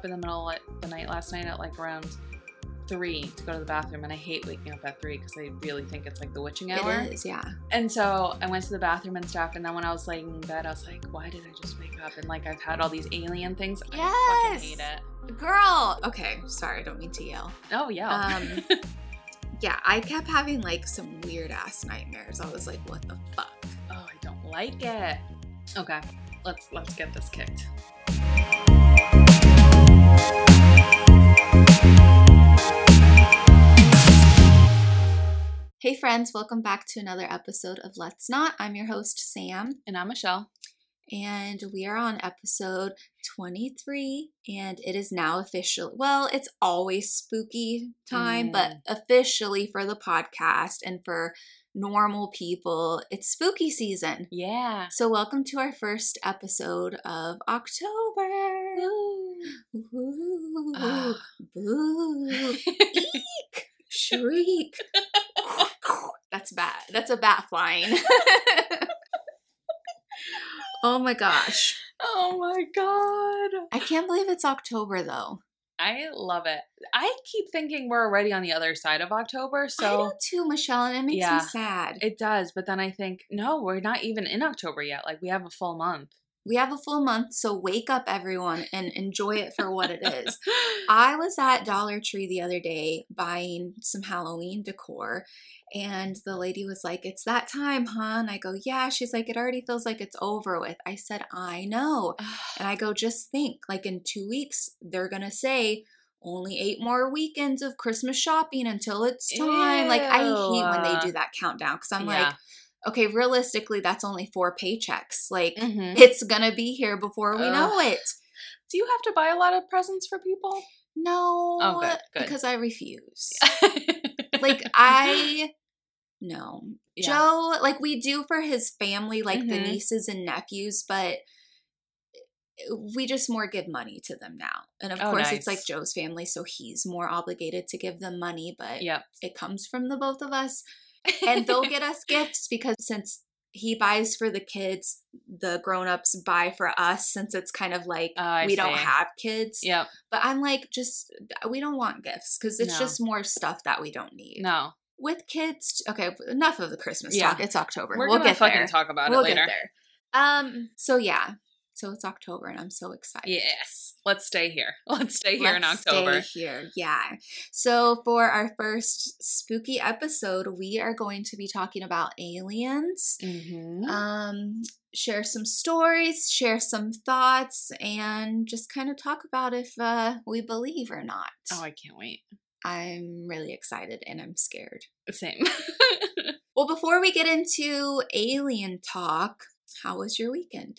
up in the middle of the night last night at like around three to go to the bathroom, and I hate waking up at three because I really think it's like the witching hour. It is, yeah. And so I went to the bathroom and stuff, and then when I was laying in bed, I was like, why did I just wake up? And like I've had all these alien things. I fucking Yes. hate it. Girl. Okay, sorry, I don't mean to yell. Oh yeah. Um, yeah, I kept having like some weird ass nightmares. I was like, what the fuck? oh, I don't like it. Okay, let's let's get this kicked. Hey, friends, welcome back to another episode of Let's Not. I'm your host, Sam, And I'm Michelle. and we are on episode 23, and it is now official. Well, it's always spooky time, but mm. officially for the podcast and for normal people, it's spooky season. Yeah. So, welcome to our first episode of October. Ooh, Ah. boo, eek, shriek. That's bad. That's a bat flying. oh my gosh. Oh my god. I can't believe it's October though. I love it. I keep thinking we're already on the other side of October, I so do too, Michelle, and it makes Yeah. me sad. it does. But then I think, no, we're not even in October yet. Like we have a full month. We have a full month, so wake up everyone and enjoy it for what it is. I was at Dollar Tree the other day buying some Halloween decor, and the lady was like, It's that time, huh? And I go, Yeah. She's like, It already feels like it's over with. I said, I know. And I go, Just think, like in two weeks, they're going to say, only eight more weekends of Christmas shopping until it's time. Like, I hate when they do that countdown because I'm Yeah. like, okay, realistically, that's only four paychecks. Like, Mhm. it's going to be here before we Ugh. know it. Do you have to buy a lot of presents for people? No, Oh, good, good. because I refuse. like I no. Yeah. Joe, like we do for his family, like the Mhm. nieces and nephews, but we just more give money to them now. And of Oh, course it's like Joe's family, so he's more obligated to give them money, but Yep. it comes from the both of us. And they'll get us gifts because since he buys for the kids, the grown-ups buy for us since it's kind of like I we don't have kids. Yep. But I'm like, just we don't want gifts because it's No. just more stuff that we don't need. No. With kids, okay. Enough of the Christmas Yeah. talk. It's October. We're we'll gonna get fucking there. talk about we'll it later. get there. Um. So yeah. So it's October, and I'm so excited. Yes. Let's stay here. Let's stay here in Let's October. Stay here, yeah. So for our first spooky episode, we are going to be talking about aliens. Mm-hmm. Um, share some stories, share some thoughts, and just kind of talk about if uh, we believe or not. oh, I can't wait. I'm really excited and I'm scared. Same. Well, before we get into alien talk, how was your weekend?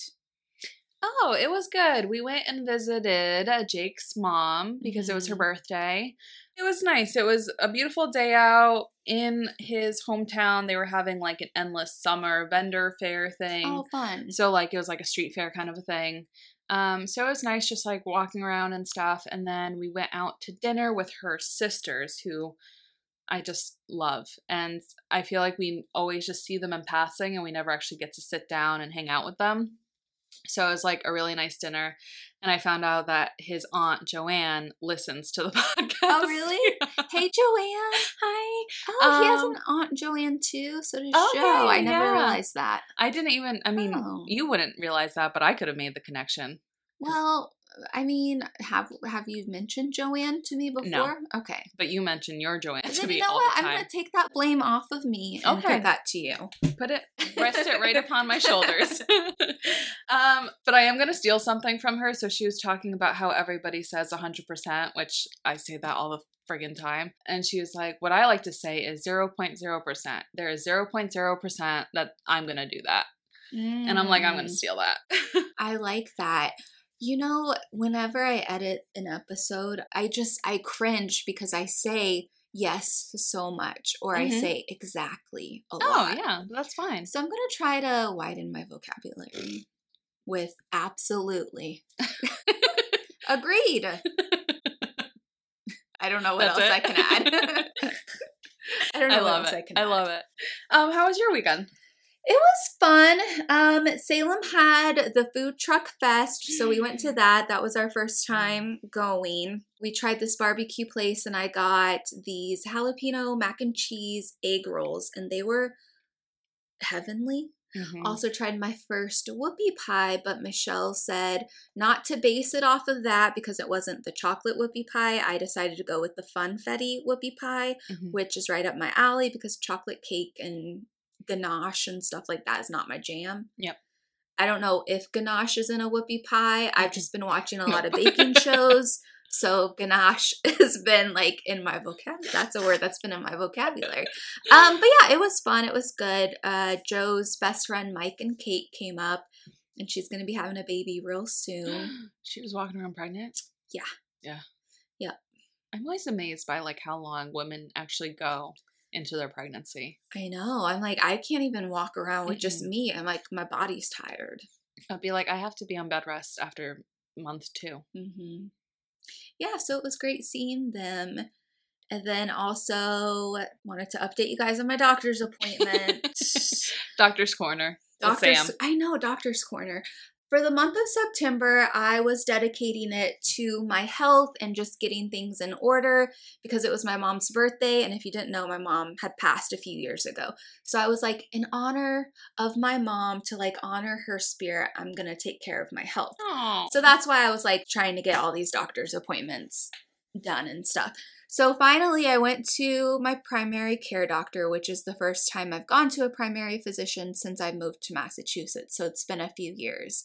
Oh, it was good. We went and visited uh, Jake's mom because it was her Mhm. birthday. It was nice. It was a beautiful day out in his hometown. They were having like an endless summer vendor fair thing. Oh, fun. So like it was like a street fair kind of a thing. Um, so it was nice just like walking around and stuff. And then we went out to dinner with her sisters who I just love. And I feel like we always just see them in passing and we never actually get to sit down and hang out with them. So it was like a really nice dinner. And I found out that his aunt Joanne listens to the podcast. Oh, really? Yeah. Hey, Joanne. Hi. Oh, he has Um, an Aunt Joanne too. So does Okay, Joe. I never yeah. realized that. I didn't even, I mean, Oh. you wouldn't realize that, but I could have made the connection. Well, I mean, have have you mentioned Joanne to me before? No. Okay. But you mentioned your Joanne to me you know all what? the I'm gonna take that blame off of me and Okay. put that to you. Put it, rest it right upon my shoulders. um, but I am gonna steal something from her. So she was talking about how everybody says 100%, which I say that all the friggin' time. And she was like, "What I like to say is 0.0%. There is 0.0% that I'm gonna do that." And I'm like, "I'm gonna Mm. steal that." I like that. You know, whenever I edit an episode, I just I cringe because I say yes so much or I Mhm. say exactly a oh lot. Oh, yeah, that's fine. So I'm going to try to widen my vocabulary with absolutely. Agreed. I don't know what That's else it? I can add. I don't know I what love else it. I can I add. love it. Um, how was your weekend? It was fun. Um, Salem had the food truck fest, so we went to that. That was our first time going. We tried this barbecue place, and I got these jalapeno mac and cheese egg rolls, and they were heavenly. Mhm. Also tried my first whoopie pie, but Michelle said not to base it off of that because it wasn't the chocolate whoopie pie. I decided to go with the funfetti whoopie pie, Mhm. which is right up my alley because chocolate cake and ganache and stuff like that is not my jam. Yep. I don't know if ganache is in a whoopie pie. I've just been watching a lot of baking shows. So ganache has been like in my vocabulary. That's a word that's been in my vocabulary. Um, but yeah, it was fun. It was good. Uh, Joe's best friend Mike and Kate came up, and she's gonna be having a baby real soon. she was walking around pregnant. Yeah. Yeah. Yep. I'm always amazed by like how long women actually go into their pregnancy. I know. I'm like, I can't even walk around with just me. I'm like, my body's tired. I'd be like, I have to be on bed rest after month two. hmm Yeah, so it was great seeing them. And then also wanted to update you guys on my doctor's appointment. Doctor's corner. Doctor's, Sam. I know, Doctor's Corner. For the month of September, I was dedicating it to my health and just getting things in order because it was my mom's birthday. And if you didn't know, my mom had passed a few years ago. So I was like, in honor of my mom, to like honor her spirit, I'm going to take care of my health. Oh. So that's why I was like trying to get all these doctor's appointments done and stuff. So finally, I went to my primary care doctor, which is the first time I've gone to a primary physician since I moved to Massachusetts. So it's been a few years.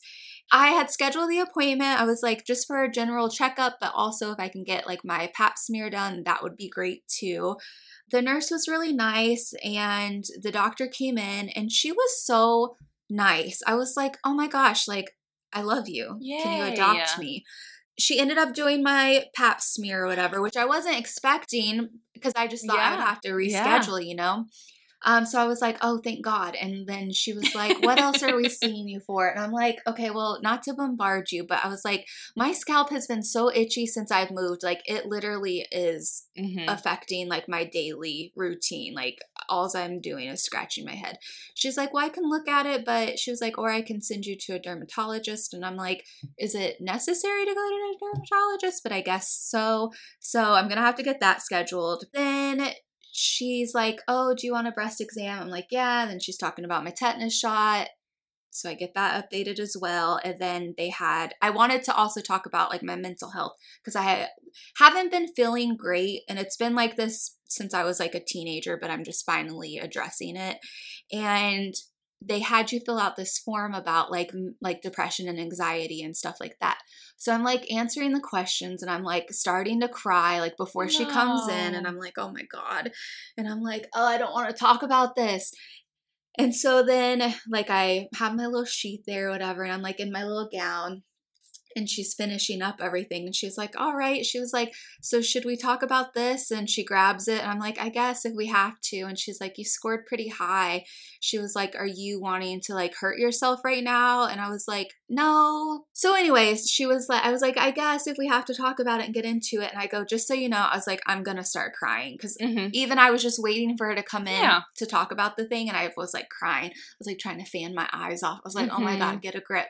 I had scheduled the appointment. I was like, just for a general checkup, but also if I can get like my pap smear done, that would be great too. The nurse was really nice, and the doctor came in, and she was so nice. I was like, oh my gosh, like, I love you. Can you Yay. adopt me? She ended up doing my pap smear or whatever, which I wasn't expecting because I just thought I'd have to Yeah. reschedule, you know? Um, so I was like, oh, thank God. And then she was like, what else are we seeing you for? And I'm like, okay, well, not to bombard you, but I was like, my scalp has been so itchy since I've moved. Like, it literally is Mhm. affecting like my daily routine. Like all I'm doing is scratching my head. She's like, "Well, I can look at it, but she was like, or I can send you to a dermatologist." And I'm like, "Is it necessary to go to a dermatologist?" But I guess so. So I'm gonna have to get that scheduled. Then she's like, "Oh, do you want a breast exam?" I'm like, "Yeah." Then she's talking about my tetanus shot. So I get that updated as well. And then they had, I wanted to also talk about like my mental health because I haven't been feeling great. And it's been like this since I was like a teenager, but I'm just finally addressing it. And they had you fill out this form about like like depression and anxiety and stuff like that. So I'm like answering the questions and I'm like starting to cry like before she comes in and I'm like, "Oh my god." And I'm like, "Oh, I don't want to talk about this." And so then, like, I have my little sheet there, or whatever, and I'm like in my little gown, and she's finishing up everything. And she's like, All right. She was like, So should we talk about this? And she grabs it, and I'm like, I guess if we have to. And she's like, You scored pretty high. She was like, Are you wanting to like hurt yourself right now? And I was like, No. So, anyways, she was like, I was like, I guess if we have to talk about it and get into it. And I go, Just so you know, I was like, I'm going to start crying because Mhm. even I was just waiting for her to come in Yeah. to talk about the thing, and I was like crying. I was like trying to fan my eyes off. I was like, oh my Mhm. God, get a grip.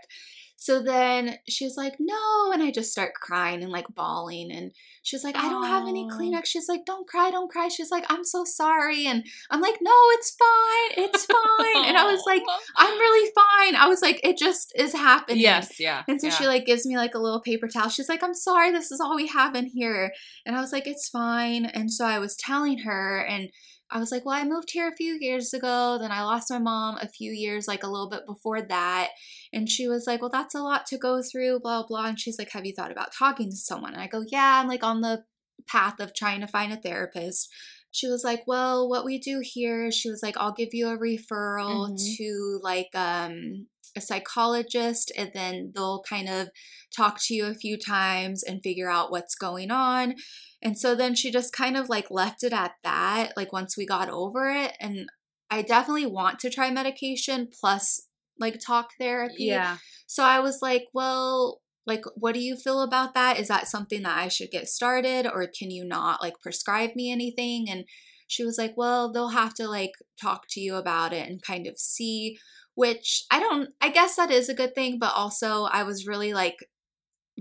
So then she was like, no. And I just start crying and like bawling. And she's like, I don't have any Kleenex. She's like, don't cry, don't cry. She's like, I'm so sorry. And I'm like, no, it's fine. It's fine. and I was like, I'm really fine. I was like, it just is happening. yes, yeah. And so yeah. she like gives me like a little paper towel. She's like, I'm sorry, this is all we have in here. And I was like, it's fine. And so I was telling her, and I was like, well, I moved here a few years ago. Then I lost my mom a few years, like a little bit before that. And she was like, well, that's a lot to go through, blah, blah. And she's like, have you thought about talking to someone? And I go, yeah, I'm like on the path of trying to find a therapist. She was like, well, what we do here, she was like, I'll give you a referral Mhm. to like um a psychologist and then they'll kind of talk to you a few times and figure out what's going on. And so then she just kind of like left it at that, like once we got over it. And I definitely want to try medication plus like talk therapy. yeah. So I was like, well, like, what do you feel about that? Is that something that I should get started or can you not like prescribe me anything? And she was like, well, they'll have to like talk to you about it and kind of see, which I don't, I guess that is a good thing, but also I was really like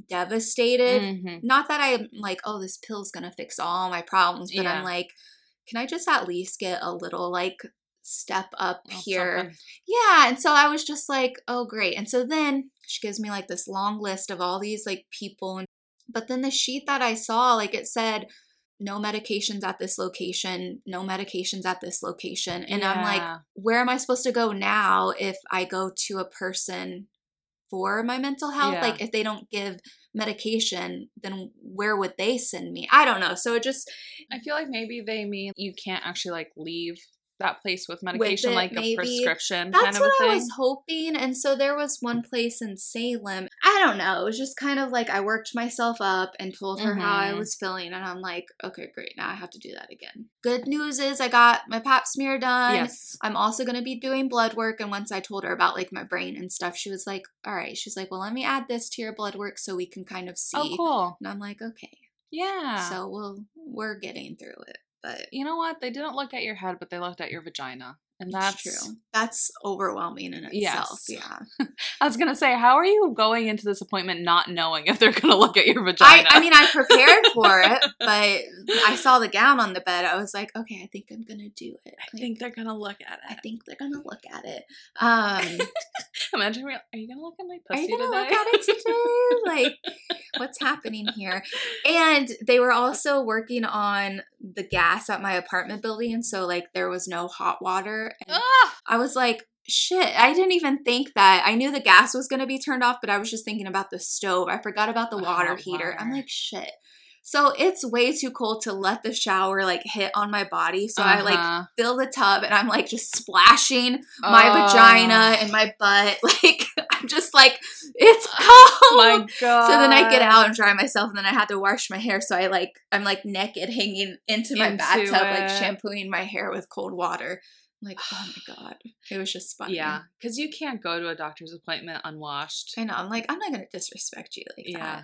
devastated. Mhm. Not that I'm like, oh, this pill's gonna fix all my problems, but Yeah. I'm like, can I just at least get a little like step up Well, here? something. Yeah. And so I was just like, oh, great. And so then she gives me like this long list of all these like people. And, but then the sheet that I saw, like it said, no medications at this location, no medications at this location. And I'm like, where am I supposed to go now if I go to a person for my mental health? Yeah. Like, if they don't give medication, then where would they send me? I don't know. So it just, I feel like maybe they mean you can't actually like leave that place with medication, it, like maybe. a prescription That's kind of what I was hoping. And so there was one place in Salem. I don't know. It was just kind of like I worked myself up and told her how I Mhm. was feeling. And I'm like, okay, great. Now I have to do that again. Good news is I got my pap smear done. yes. I'm also going to be doing blood work. And once I told her about like my brain and stuff, she was like, all right. She's like, well, let me add this to your blood work so we can kind of see. Oh, cool. And I'm like, okay. Yeah. So we'll, we're getting through it. But you know what? They didn't look at your head, but they looked at your vagina. And that's true. That's overwhelming in itself. Yes. Yeah. I was gonna say, how are you going into this appointment not knowing if they're gonna look at your vagina? I mean, I prepared for it, but I saw the gown on the bed. I was like, okay, I think I'm gonna do it. I think they're gonna look at it. I think they're gonna look at it. Um, Imagine, are you gonna look at my are pussy you gonna today? look at it today? Like, what's happening here? And they were also working on the gas at my apartment building, and so like there was no hot water. And! I was like, shit, I didn't even think that. I knew the gas was going to be turned off, but I was just thinking about the stove. I forgot about the water hot heater. I'm like, shit. So it's way too cold to let the shower like hit on my body. So I like Uh-huh. fill the tub and I'm like just splashing my Oh, vagina and my butt. Like I'm just like, it's cold. My God. So then I get out and dry myself, and then I had to wash my hair. So I like I'm like naked, hanging into my Into bathtub, like shampooing my hair with cold water. I'm like, oh my god, it was just funny. Yeah, because you can't go to a doctor's appointment unwashed. I know. I'm like, I'm not gonna disrespect you like Yeah. that.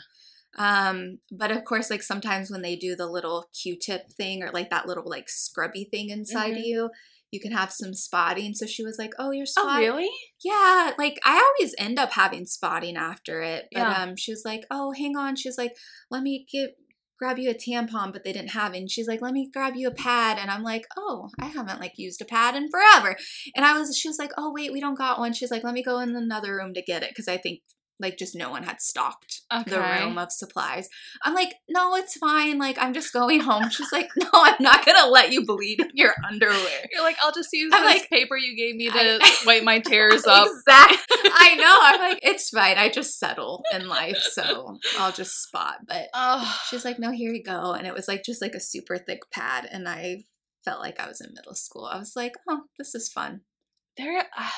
Um, but of course, like sometimes when they do the little Q-tip thing or like that little like scrubby thing inside Mhm. you, you can have some spotting. So she was like, "Oh, you're spotting. Oh, spotting." really? Yeah, like I always end up having spotting after it. But Yeah. um she was like, "Oh, hang on." She was like, "Let me get grab you a tampon, but they didn't have it." And she's like, "Let me grab you a pad." And I'm like, "Oh, I haven't like used a pad in forever." And I was she was like, "Oh, wait, we don't got one." She's like, "Let me go in another room to get it cuz I think like just no one had stocked the Okay. room of supplies. I'm like, "No, it's fine. Like I'm just going home." She's like, "No, I'm not to let you bleed in your underwear." You're like, I'll just use I'm this like- paper you gave me to I- wipe my tears up. Exactly. I know. I'm like, it's fine. I just settle in life, so I'll just spot. But Oh, she's like, no, here you go. And it was like just like a super thick pad, and I felt like I was in middle school. I was like, oh, this is fun. There. Uh,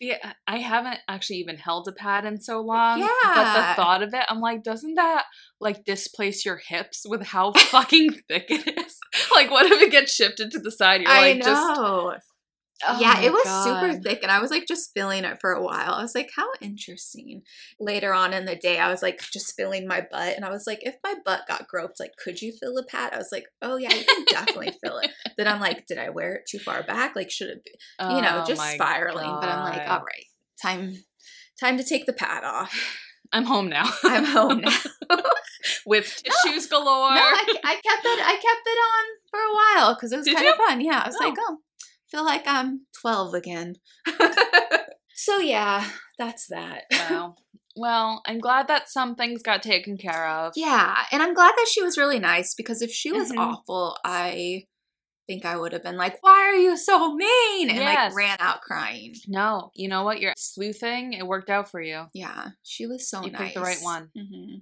the I haven't actually even held a pad in so long. Yeah. But the thought of it, I'm like, doesn't that like displace your hips with how fucking thick it is? Like, what if it gets shifted to the side? You're I like, just know. Oh yeah, it was super thick, and I was like just feeling it for a while. I was like, how interesting. Later on in the day, I was like just feeling my butt, and I was like, if my butt got groped, like, could you feel the pad? I was like, oh yeah, you can definitely feel it. Then I'm like, did I wear it too far back? Like, should it be, you know, Oh just spiraling? But I'm like, all right, time, time to take the pad off. I'm home now. I'm home now. with tissues galore. No, I, I kept it. I kept it on for a while because it was Did kind you? of fun. Yeah, I was like, Oh. oh feel like I'm 12 again. so yeah, that's that. wow. Well, I'm glad that some things got taken care of. Yeah, and I'm glad that she was really nice because if she was Mhm. awful, I think I would have been like, "Why are you so mean?" and Yes. like ran out crying. No, you know what? Your sleuthing, it worked out for you. Yeah, she was so You nice. picked the right one. hmm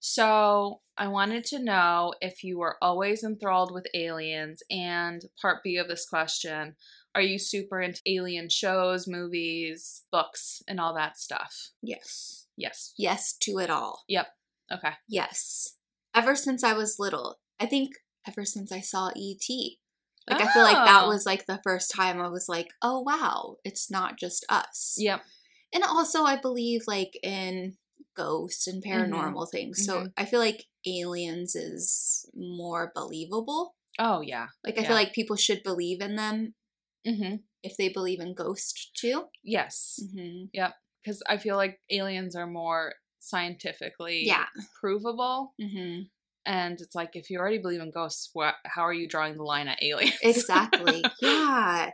So, I wanted to know if you were always enthralled with aliens. And part B of this question are you super into alien shows, movies, books, and all that stuff? Yes, Yes. yes to it all. Yep. Okay. Yes, ever since I was little. I think ever since I saw ET. Like I feel like that Oh. was like the first time I was like, "Oh wow, it's not just us." Yep. and also I believe like in ghosts and Mm-hmm. paranormal things. So I feel like aliens is more believable. Oh yeah. Like I Yeah. feel like people should believe in them Mm-hmm. if they believe in ghosts too. Yes, Mm-hmm. because I feel like aliens are more scientifically Yeah. provable, Mm-hmm. and it's like if you already believe in ghosts, what? How are you drawing the line at aliens? Exactly. yeah.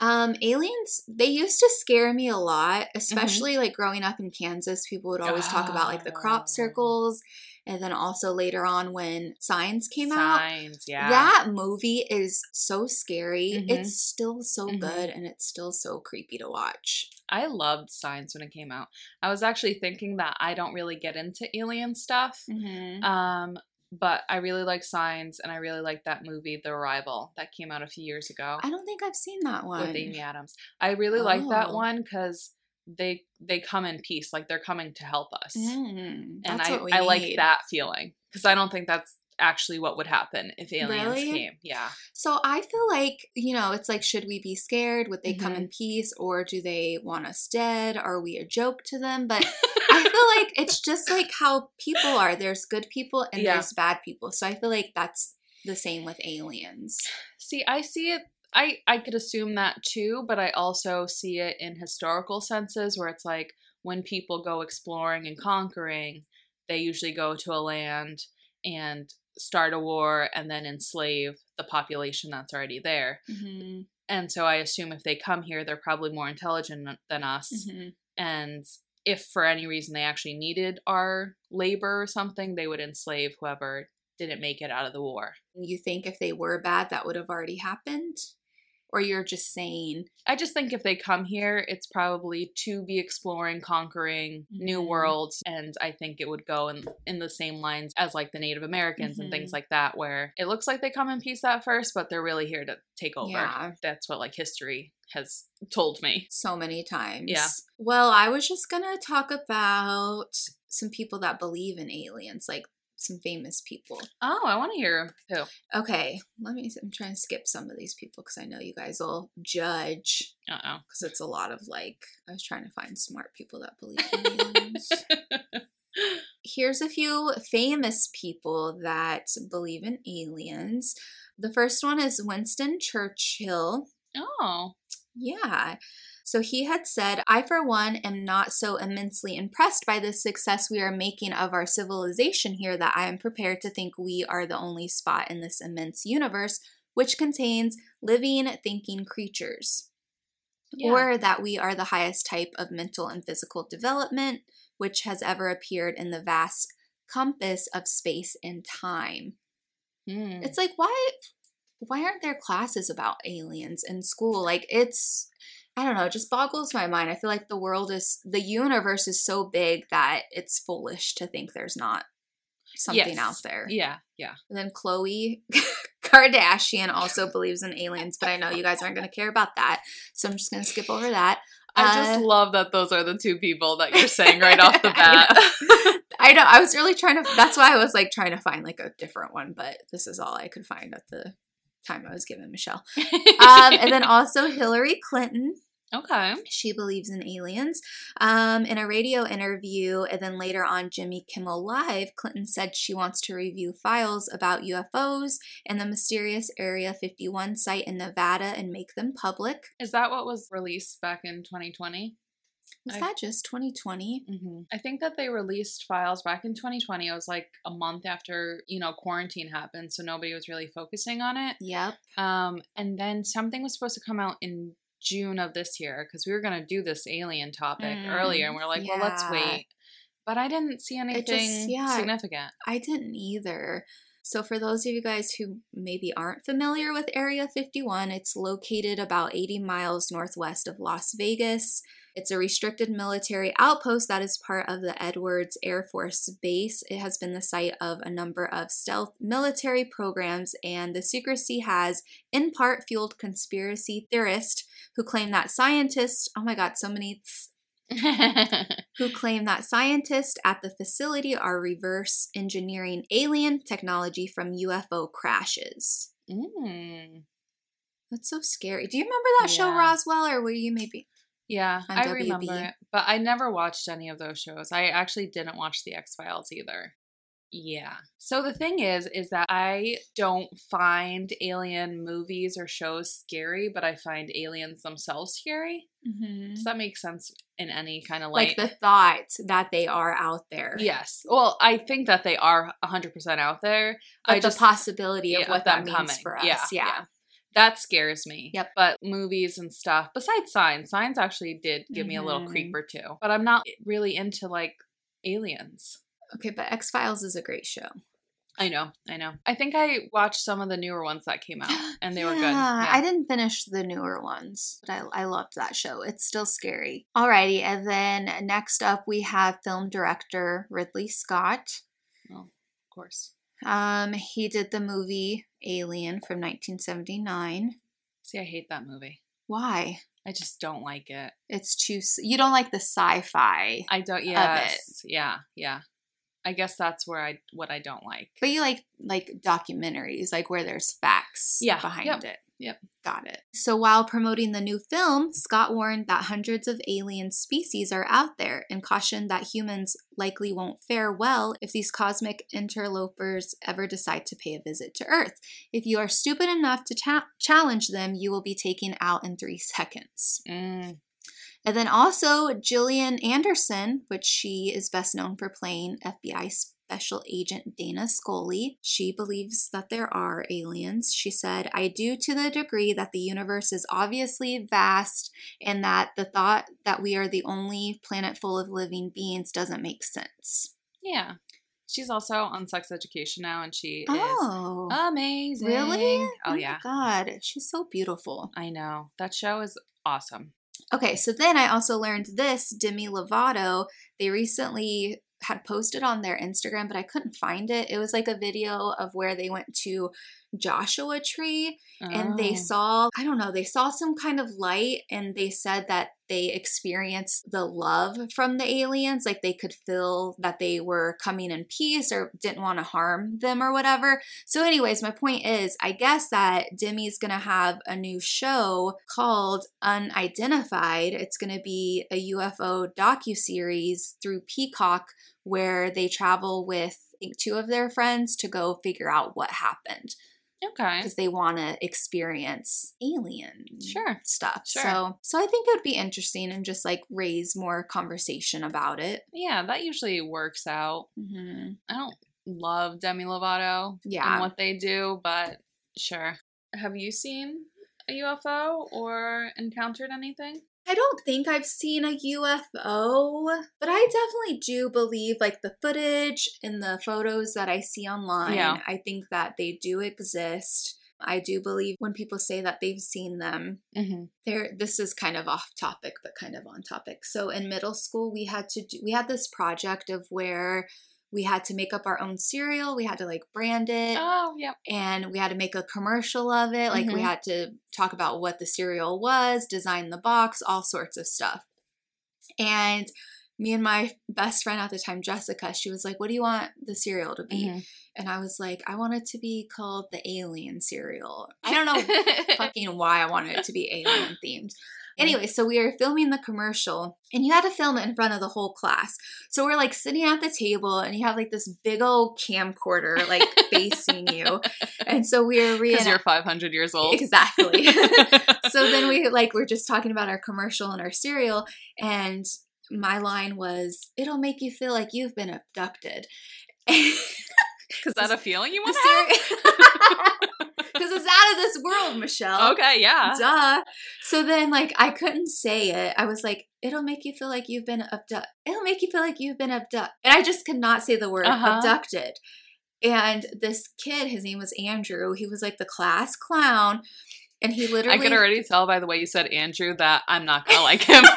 Um, aliens, they used to scare me a lot, especially like growing up in Kansas. People would always talk about like the crop Oh. circles. And then also later on when Signs came out. Signs, yeah. That movie is so scary. Mhm. It's still so Mhm. good and it's still so creepy to watch. I loved Signs when it came out. I was actually thinking that I don't really get into alien stuff. Mm-hmm. Um, but I really like Signs and I really like that movie, The Arrival, that came out a few years ago I don't think I've seen that one. with Amy Adams. I really like that Oh. one because they they come in peace, like they're coming to help us. Mm, and I, I like that feeling. Because I don't think that's actually what would happen if aliens Really? came. Yeah. So I feel like, you know, it's like, should we be scared? Would they come Mhm. in peace or do they want us dead? Are we a joke to them? But I feel like it's just like how people are. There's good people and Yeah. there's bad people. So I feel like that's the same with aliens. See, I see it. I I could assume that too, but I also see it in historical senses where it's like when people go exploring and conquering, they usually go to a land and start a war and then enslave the population that's already there. Mm-hmm. And so I assume if they come here, they're probably more intelligent than us. Mm-hmm. And if for any reason they actually needed our labor or something, they would enslave whoever didn't make it out of the war. You think if they were bad, that would have already happened? Or you're just saying, I just think if they come here, it's probably to be exploring, conquering new Mhm. worlds, and I think it would go in in the same lines as like the Native Americans and Mhm. things like that, where it looks like they come in peace at first, but they're really here to take over. Yeah. That's what like history has told me. so many times. Yeah. Well, I was just going to talk about some people that believe in aliens, like some famous people. Oh, I want to hear who. Okay, let me. I'm trying to skip some of these people because I know you guys will judge Uh oh. because it's a lot of like. I was trying to find smart people that believe in aliens. Here's a few famous people that believe in aliens. The first one is Winston Churchill. oh. Yeah. So he had said, I, for one, am not so immensely impressed by the success we are making of our civilization here that I am prepared to think we are the only spot in this immense universe which contains living, thinking creatures, Yeah. or that we are the highest type of mental and physical development which has ever appeared in the vast compass of space and time. Hmm. It's like why why aren't there classes about aliens in school? Like it's I don't know, it just boggles my mind. I feel like the world is the universe is so big that it's foolish to think there's not something Yes. out there. Yeah. Yeah. And then Khloé Kardashian also believes in aliens, but I know you guys aren't going to care about that. So I'm just going to skip over that. I just Uh, love that those are the two people that you're saying right off the I bat. I know. I was really trying to. That's why I was like trying to find like a different one, but this is all I could find at the time I was given Michelle. Um, and then also Hillary Clinton. Okay. She believes in aliens. Um, in a radio interview, and then later on Jimmy Kimmel Live, Clinton said she wants to review files about UFOs and the mysterious Area 51 site in Nevada and make them public. Is that what was released back in 2020? Was I- that just 2020? Mm-hmm. I think that they released files back in 2020. It was like a month after you know quarantine happened, so nobody was really focusing on it. Yep. Um, and then something was supposed to come out in June of this year because we were gonna do this alien topic Mm, earlier, and we are like, well, let's wait. But I didn't see anything yeah. significant. I didn't either. So, for those of you guys who maybe aren't familiar with Area 51, it's located about 80 miles northwest of Las Vegas. It's a restricted military outpost that is part of the Edwards Air Force Base. It has been the site of a number of stealth military programs, and the secrecy has, in part, fueled conspiracy theorists who claim that scientists, oh my god, so many who claim that scientists at the facility are reverse engineering alien technology from UFO crashes. mm. That's so scary. Do you remember that show Roswell, or were you maybe? Yeah, I WB. remember it, but I never watched any of those shows. I actually didn't watch the X Files either. Yeah. So the thing is, is that I don't find alien movies or shows scary, but I find aliens themselves scary. Mhm. Does that make sense in any kind of Like the thought that they are out there. yes. Well, I think that they are 100% out there. But I the just possibility of yeah, what that them means coming. for us. Yeah, Yeah. yeah. That scares me. Yep. But movies and stuff, besides Signs, Signs actually did give me a little mm-hmm. creep or two. But I'm not really into like aliens. Okay, but X Files is a great show. I know, I know. I think I watched some of the newer ones that came out, and they were good. Yeah, Yeah. I didn't finish the newer ones, but I, I loved that show. It's still scary. Alrighty, and then next up we have film director Ridley Scott. Well, of course. Um, he did the movie Alien from 1979. See, I hate that movie. Why? I just don't like it. It's too. You don't like the sci-fi, I don't. Yes. Yeah. Yeah. I guess that's where I what I don't like. but you like like documentaries, like where there's facts Yeah, behind yep, it. Yep. Got it. So while promoting the new film, Scott warned that hundreds of alien species are out there and cautioned that humans likely won't fare well if these cosmic interlopers ever decide to pay a visit to Earth. If you are stupid enough to cha- challenge them, you will be taken out in three seconds. Mm, And then also Gillian Anderson, which she is best known for playing FBI Special Agent Dana Scully. She believes that there are aliens. She said, I do to the degree that the universe is obviously vast and that the thought that we are the only planet full of living beings doesn't make sense. yeah. She's also on Sex Education now, and she Oh, is amazing. really? Oh, oh my yeah. God, she's so beautiful. I know that show is awesome. Okay, so then I also learned this Demi Lovato. They recently had posted on their Instagram, but I couldn't find it. It was like a video of where they went to Joshua Tree and they Oh. saw, I don't know, they saw some kind of light and they said that they experienced the love from the aliens. Like they could feel that they were coming in peace or didn't want to harm them or whatever. So, anyways, my point is, I guess that Demi's gonna have a new show called Unidentified. It's gonna be a UFO docu series through Peacock where they travel with two of their friends to go figure out what happened okay. because they want to experience alien Sure. stuff. Sure. So, so I think it would be interesting and just like raise more conversation about it. Yeah, that usually works out. hmm I don't love Demi Lovato Yeah. and what they do, but sure. Have you seen a UFO or encountered anything? I don't think I've seen a UFO, but I definitely do believe like the footage and the photos that I see online. Yeah. I think that they do exist. I do believe when people say that they've seen them. Mm-hmm. There this is kind of off topic but kind of on topic. So in middle school we had to do, we had this project of where we had to make up our own cereal. We had to like brand it Oh, yep. and we had to make a commercial of it. Like we Mhm. had to talk about what the cereal was, design the box, all sorts of stuff. And me and my best friend at the time, Jessica, she was like, What do you want the cereal to be? Mhm. And I was like, I want it to be called the alien cereal. I don't know fucking why I wanted it to be alien themed. Anyway, so we were filming the commercial and you had to film it in front of the whole class. So we're like sitting at the table and you have like this big old camcorder like facing you. And so we were Because you're 500 years old. Exactly. so then we like we're just talking about our commercial and our cereal and my line was it'll make you feel like you've been abducted. Is that a feeling you want to have? Because it's out of this world, Michelle. Okay, yeah. Duh. So then, like, I couldn't say it. I was like, it'll make you feel like you've been abducted. It'll make you feel like you've been abducted. And I just could not say the word Uh-huh. abducted. And this kid, his name was Andrew, he was like the class clown. And he literally. I could already tell by the way you said Andrew that I'm not gonna like him.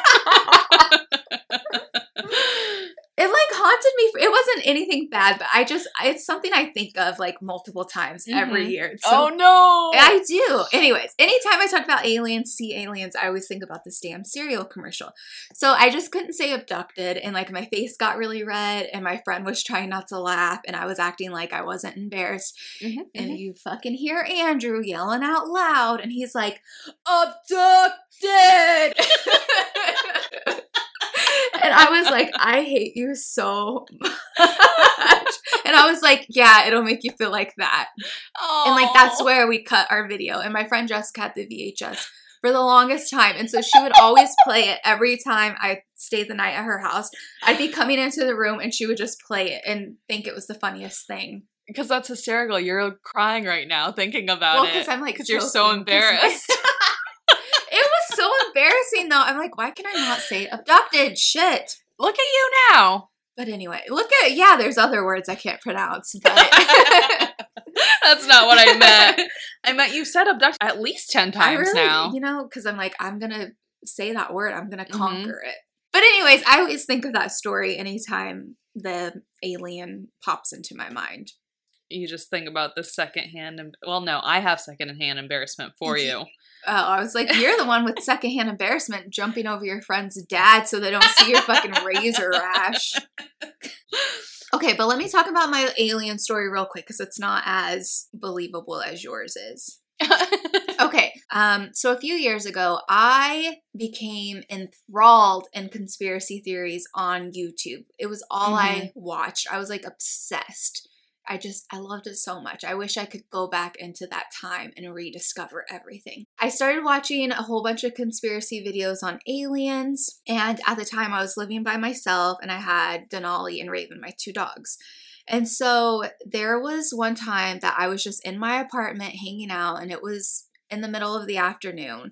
It like haunted me. For, it wasn't anything bad, but I just, it's something I think of like multiple times every Mhm. year. So oh no! I do. Anyways, anytime I talk about aliens, see aliens, I always think about this damn cereal commercial. So I just couldn't say abducted, and like my face got really red, and my friend was trying not to laugh, and I was acting like I wasn't embarrassed. Mhm, And mhm. you fucking hear Andrew yelling out loud, and he's like, abducted! and I was like, I hate you so much. And I was like, yeah, it'll make you feel like that. And like that's where we cut our video. And my friend Jessica had the VHS for the longest time. And so she would always play it every time I stayed the night at her house. I'd be coming into the room and she would just play it and think it was the funniest thing. because that's hysterical. You're crying right now thinking about Well, it. because I'm like, because you're so joking, 'cause my- embarrassed. so embarrassing though. I'm like, why can I not say abducted? Shit. Look at you now. But anyway, look at yeah, there's other words I can't pronounce, but That's not what I meant. I meant you said abduction at least 10 I times really, now. you know, because I'm like, I'm gonna say that word, I'm gonna Mhm. conquer it. But anyways, I always think of that story anytime the alien pops into my mind. You just think about the secondhand. Well, no, I have secondhand embarrassment for you. Oh, I was like, you're the one with secondhand embarrassment jumping over your friend's dad so they don't see your fucking razor rash. Okay, but let me talk about my alien story real quick because it's not as believable as yours is. Okay, um, so a few years ago, I became enthralled in conspiracy theories on YouTube. It was all I watched. I was like obsessed. I just, I loved it so much. I wish I could go back into that time and rediscover everything. I started watching a whole bunch of conspiracy videos on aliens, and at the time I was living by myself and I had Denali and Raven, my two dogs. And so there was one time that I was just in my apartment hanging out, and it was in the middle of the afternoon.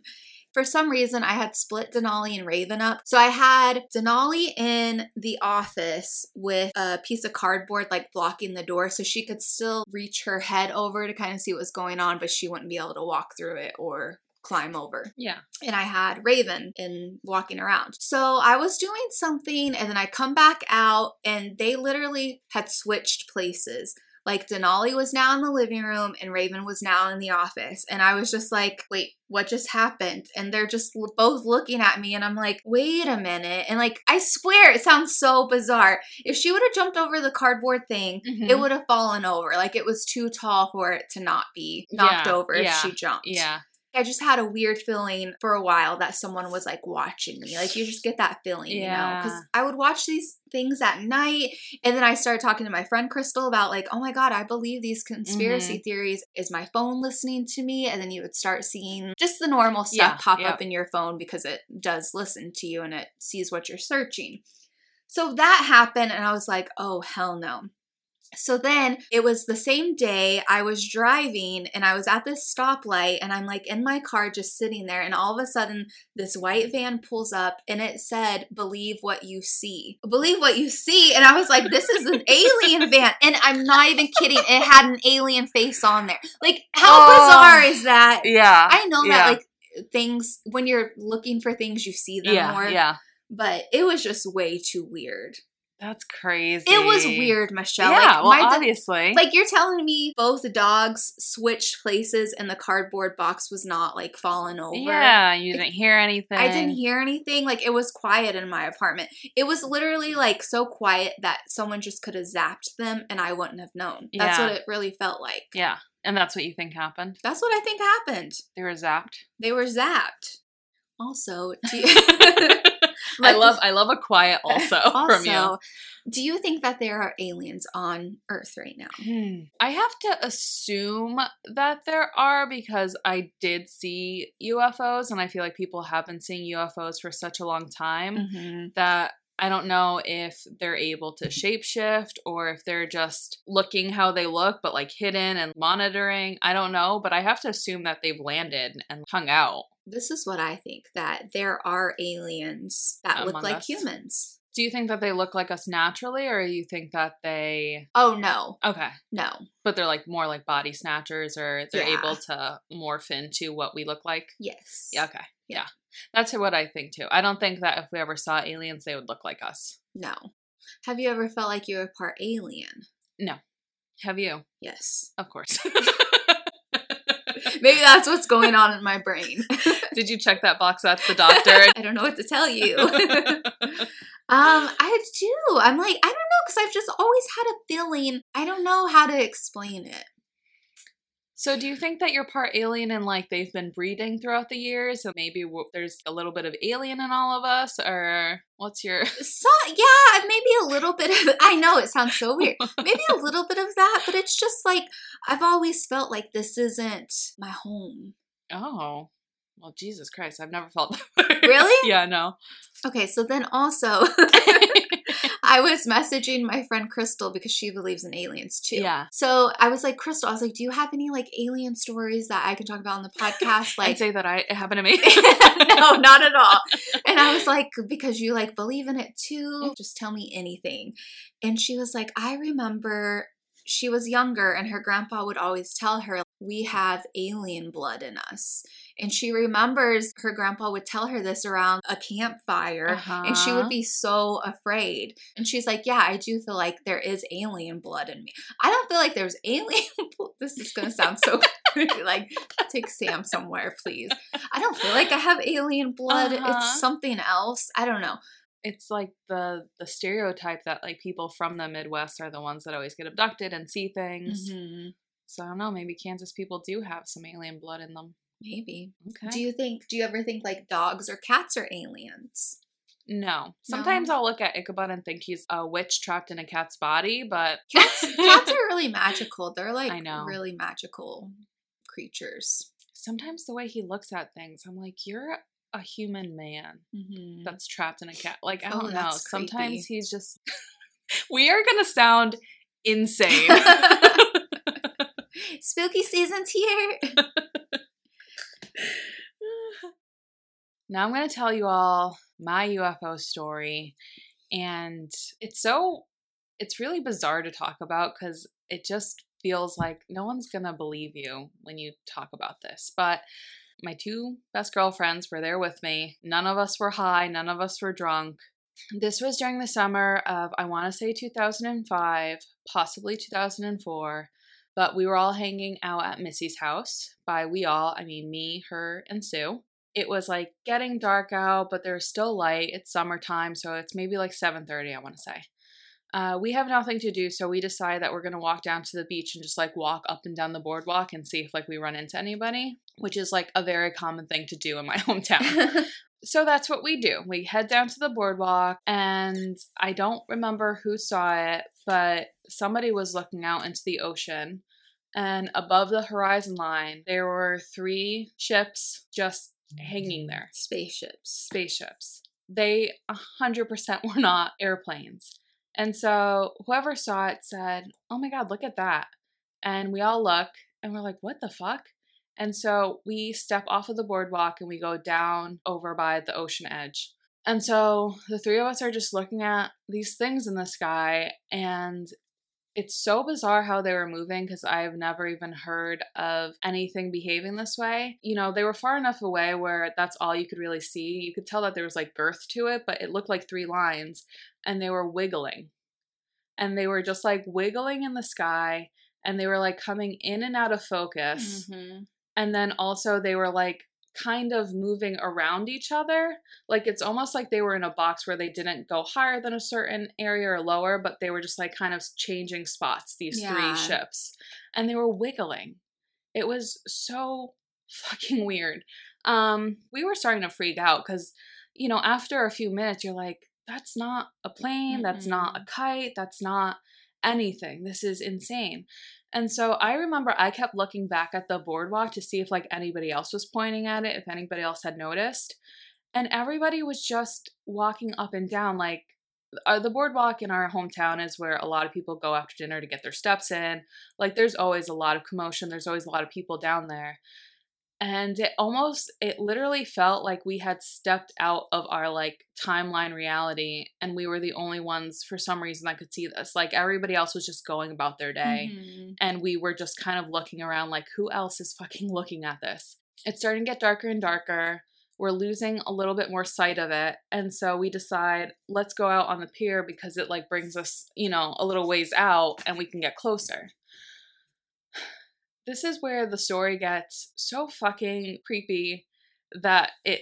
For some reason, I had split Denali and Raven up. So I had Denali in the office with a piece of cardboard like blocking the door so she could still reach her head over to kind of see what was going on, but she wouldn't be able to walk through it or climb over yeah. and I had Raven in walking around. So I was doing something and then I come back out and they literally had switched places. Like Denali was now in the living room and Raven was now in the office. And I was just like, wait, what just happened? And they're just l- both looking at me and I'm like, wait a minute. And like, I swear it sounds so bizarre. If she would have jumped over the cardboard thing, Mhm. it would have fallen over. Like it was too tall for it to not be knocked Yeah, over if yeah, she jumped. Yeah. I just had a weird feeling for a while that someone was like watching me. Like you just get that feeling, you know? Because I would watch these things at night, and then I started talking to my friend Crystal about like, oh my god, I believe these conspiracy Mm-hmm. theories. Is my phone listening to me? And then you would start seeing just the normal stuff Yeah, pop yeah. up in your phone because it does listen to you and it sees what you're searching. So that happened, and I was like, oh hell no. So then it was the same day I was driving and I was at this stoplight and I'm like in my car just sitting there and all of a sudden this white van pulls up and it said believe what you see. Believe what you see and I was like this is an alien van and I'm not even kidding it had an alien face on there. Like how Oh. bizarre is that? Yeah. I know yeah. that like things when you're looking for things you see them yeah. more Yeah. but it was just way too weird. That's crazy. It was weird, Michelle. Yeah. like, well, do- obviously. like you're telling me both dogs switched places and the cardboard box was not like falling over. yeah. You didn't hear anything. I didn't hear anything. Like it was quiet in my apartment. It was literally like so quiet that someone just could have zapped them and I wouldn't have known. That's Yeah. what it really felt like. Yeah. And that's what you think happened? That's what I think happened. They were zapped. They were zapped. Also, do you, I love I love a quiet also, from you. do you think that there are aliens on Earth right now? Hmm. I have to assume that there are because I did see UFOs and I feel like people have been seeing UFOs for such a long time Mm-hmm. that I don't know if they're able to shapeshift or if they're just looking how they look but like hidden and monitoring. I don't know, but I have to assume that they've landed and hung out. This is what I think that there are aliens that look Among like us. humans. Do you think that they look like us naturally or you think that they Oh no, Okay. no. But they're like more like body snatchers or they're Yeah. able to morph into what we look like? Yes. Yeah, okay. Yeah. Yeah. That's what I think too. I don't think that if we ever saw aliens, they would look like us. No. Have you ever felt like you were part alien? No. Have you? Yes. Of course. Maybe that's what's going on in my brain. Did you check that box at the doctor? I don't know what to tell you. um, I do. I'm like, I don't know, because I've just always had a feeling. I don't know how to explain it. So, do you think that you're part alien and like they've been breeding throughout the years? So maybe w- there's a little bit of alien in all of us, or what's your? So yeah, maybe a little bit of. I know it sounds so weird. Maybe a little bit of that, but it's just like I've always felt like this isn't my home. Oh, well, Jesus Christ, I've never felt that. way. Really? yeah, no. Okay, so then also I was messaging my friend Crystal because she believes in aliens too. Yeah. So I was like, Crystal, I was like, do you have any like alien stories that I can talk about on the podcast? I'd Like, say that I it happened to me. no, not at all. And I was like, because you like believe in it too, just tell me anything. And she was like, I remember she was younger and her grandpa would always tell her, we have alien blood in us. And she remembers her grandpa would tell her this around a campfire. And she Uh-huh. would be so afraid. And she's like, Yeah, I do feel like there is alien blood in me. I don't feel like there's alien blood. This is going to sound so like, take Sam somewhere, please. I don't feel like I have alien blood. Uh-huh. It's something else. I don't know. it's like the the stereotype that like people from the Midwest are the ones that always get abducted and see things. So I don't know. Maybe Kansas people do have some alien blood in them. Maybe. Okay. Do you think, do you ever think like dogs or cats are aliens? no. Sometimes I'll look at Ichabod and think he's a witch trapped in a cat's body, but Cats, cats are really magical. They're like I know. really magical creatures. sometimes the way he looks at things, I'm like, you're a human man Mm-hmm. that's trapped in a cat. Like, I Oh, don't know. Sometimes creepy. he's just. we are going to sound insane. Spooky season's here. now I'm going to tell you all my UFO story. And it's so, it's really bizarre to talk about because it just feels like no one's going to believe you when you talk about this. But my two best girlfriends were there with me. None of us were high, none of us were drunk. This was during the summer of, I want to say 2005, possibly 2004. But we were all hanging out at Missy's house. By we all, I mean me, her, and Sue. It was like getting dark out, but there's still light. It's summertime, so it's maybe like 7:30, I want to say. Uh, we have nothing to do, so we decide that we're gonna walk down to the beach and just like walk up and down the boardwalk and see if like we run into anybody, which is like a very common thing to do in my hometown. so that's what we do. We head down to the boardwalk, and I don't remember who saw it, but somebody was looking out into the ocean. And above the horizon line, there were three ships just hanging there Spaceships. spaceships. They 100% were not airplanes. And so whoever saw it said, Oh my God, look at that. And we all look and we're like, What the fuck? And so we step off of the boardwalk and we go down over by the ocean edge. And so the three of us are just looking at these things in the sky and it's so bizarre how they were moving because I've never even heard of anything behaving this way. You know, they were far enough away where that's all you could really see. You could tell that there was like girth to it, but it looked like three lines and they were wiggling. And they were just like wiggling in the sky and they were like coming in and out of focus. Mhm. And then also they were like kind of moving around each other. Like it's almost like they were in a box where they didn't go higher than a certain area or lower, but they were just like kind of changing spots, these Yeah. three ships. And they were wiggling. It was so fucking weird. Um, we were starting to freak out because, you know, after a few minutes, you're like, that's not a plane, that's not a kite, that's not anything. This is insane. And so I remember I kept looking back at the boardwalk to see if like anybody else was pointing at it, if anybody else had noticed. And everybody was just walking up and down like uh, the boardwalk in our hometown is where a lot of people go after dinner to get their steps in. Like there's always a lot of commotion, there's always a lot of people down there. And it almost it literally felt like we had stepped out of our like timeline reality and we were the only ones for some reason that could see this. Like everybody else was just going about their day Mhm. and we were just kind of looking around like who else is fucking looking at this it's starting to get darker and darker we're losing a little bit more sight of it and so we decide let's go out on the pier because it like brings us you know a little ways out and we can get closer this is where the story gets so fucking creepy that it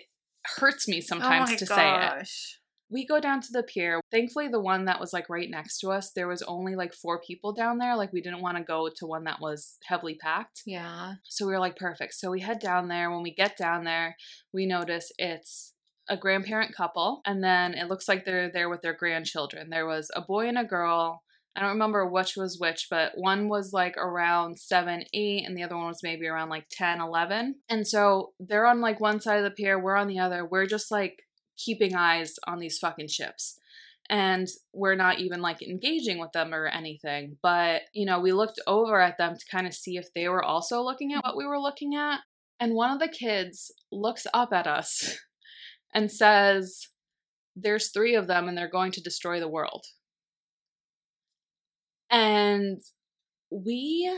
hurts me oh sometimes oh to say it gosh. we go down to the pier. Thankfully, the one that was like right next to us, there was only like four people down there. Like, we didn't want to go to one that was heavily packed. Yeah. So we were like, perfect. So we head down there. When we get down there, we notice it's a grandparent couple, and then it looks like they're there with their grandchildren. There was a boy and a girl. I don't remember which was which, but one was like around 7, 8, and the other one was maybe around like 10, 11. And so they're on like one side of the pier, we're on the other. We're just like keeping eyes on these fucking ships. And we're not even like engaging with them or anything. But, you know, we looked over at them to kind of see if they were also looking at what we were looking at. And one of the kids looks up at us and says, There's three of them and they're going to destroy the world. And we,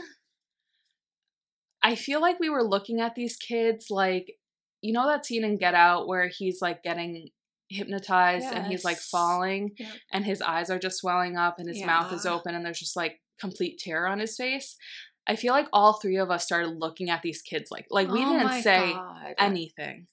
I feel like we were looking at these kids like, you know, that scene in Get Out where he's like getting hypnotized and he's like falling Yep. and his eyes are just swelling up and his mouth is open and there's just like complete terror on his face. I feel like all three of us started looking at these kids like like we Oh didn't say God. anything.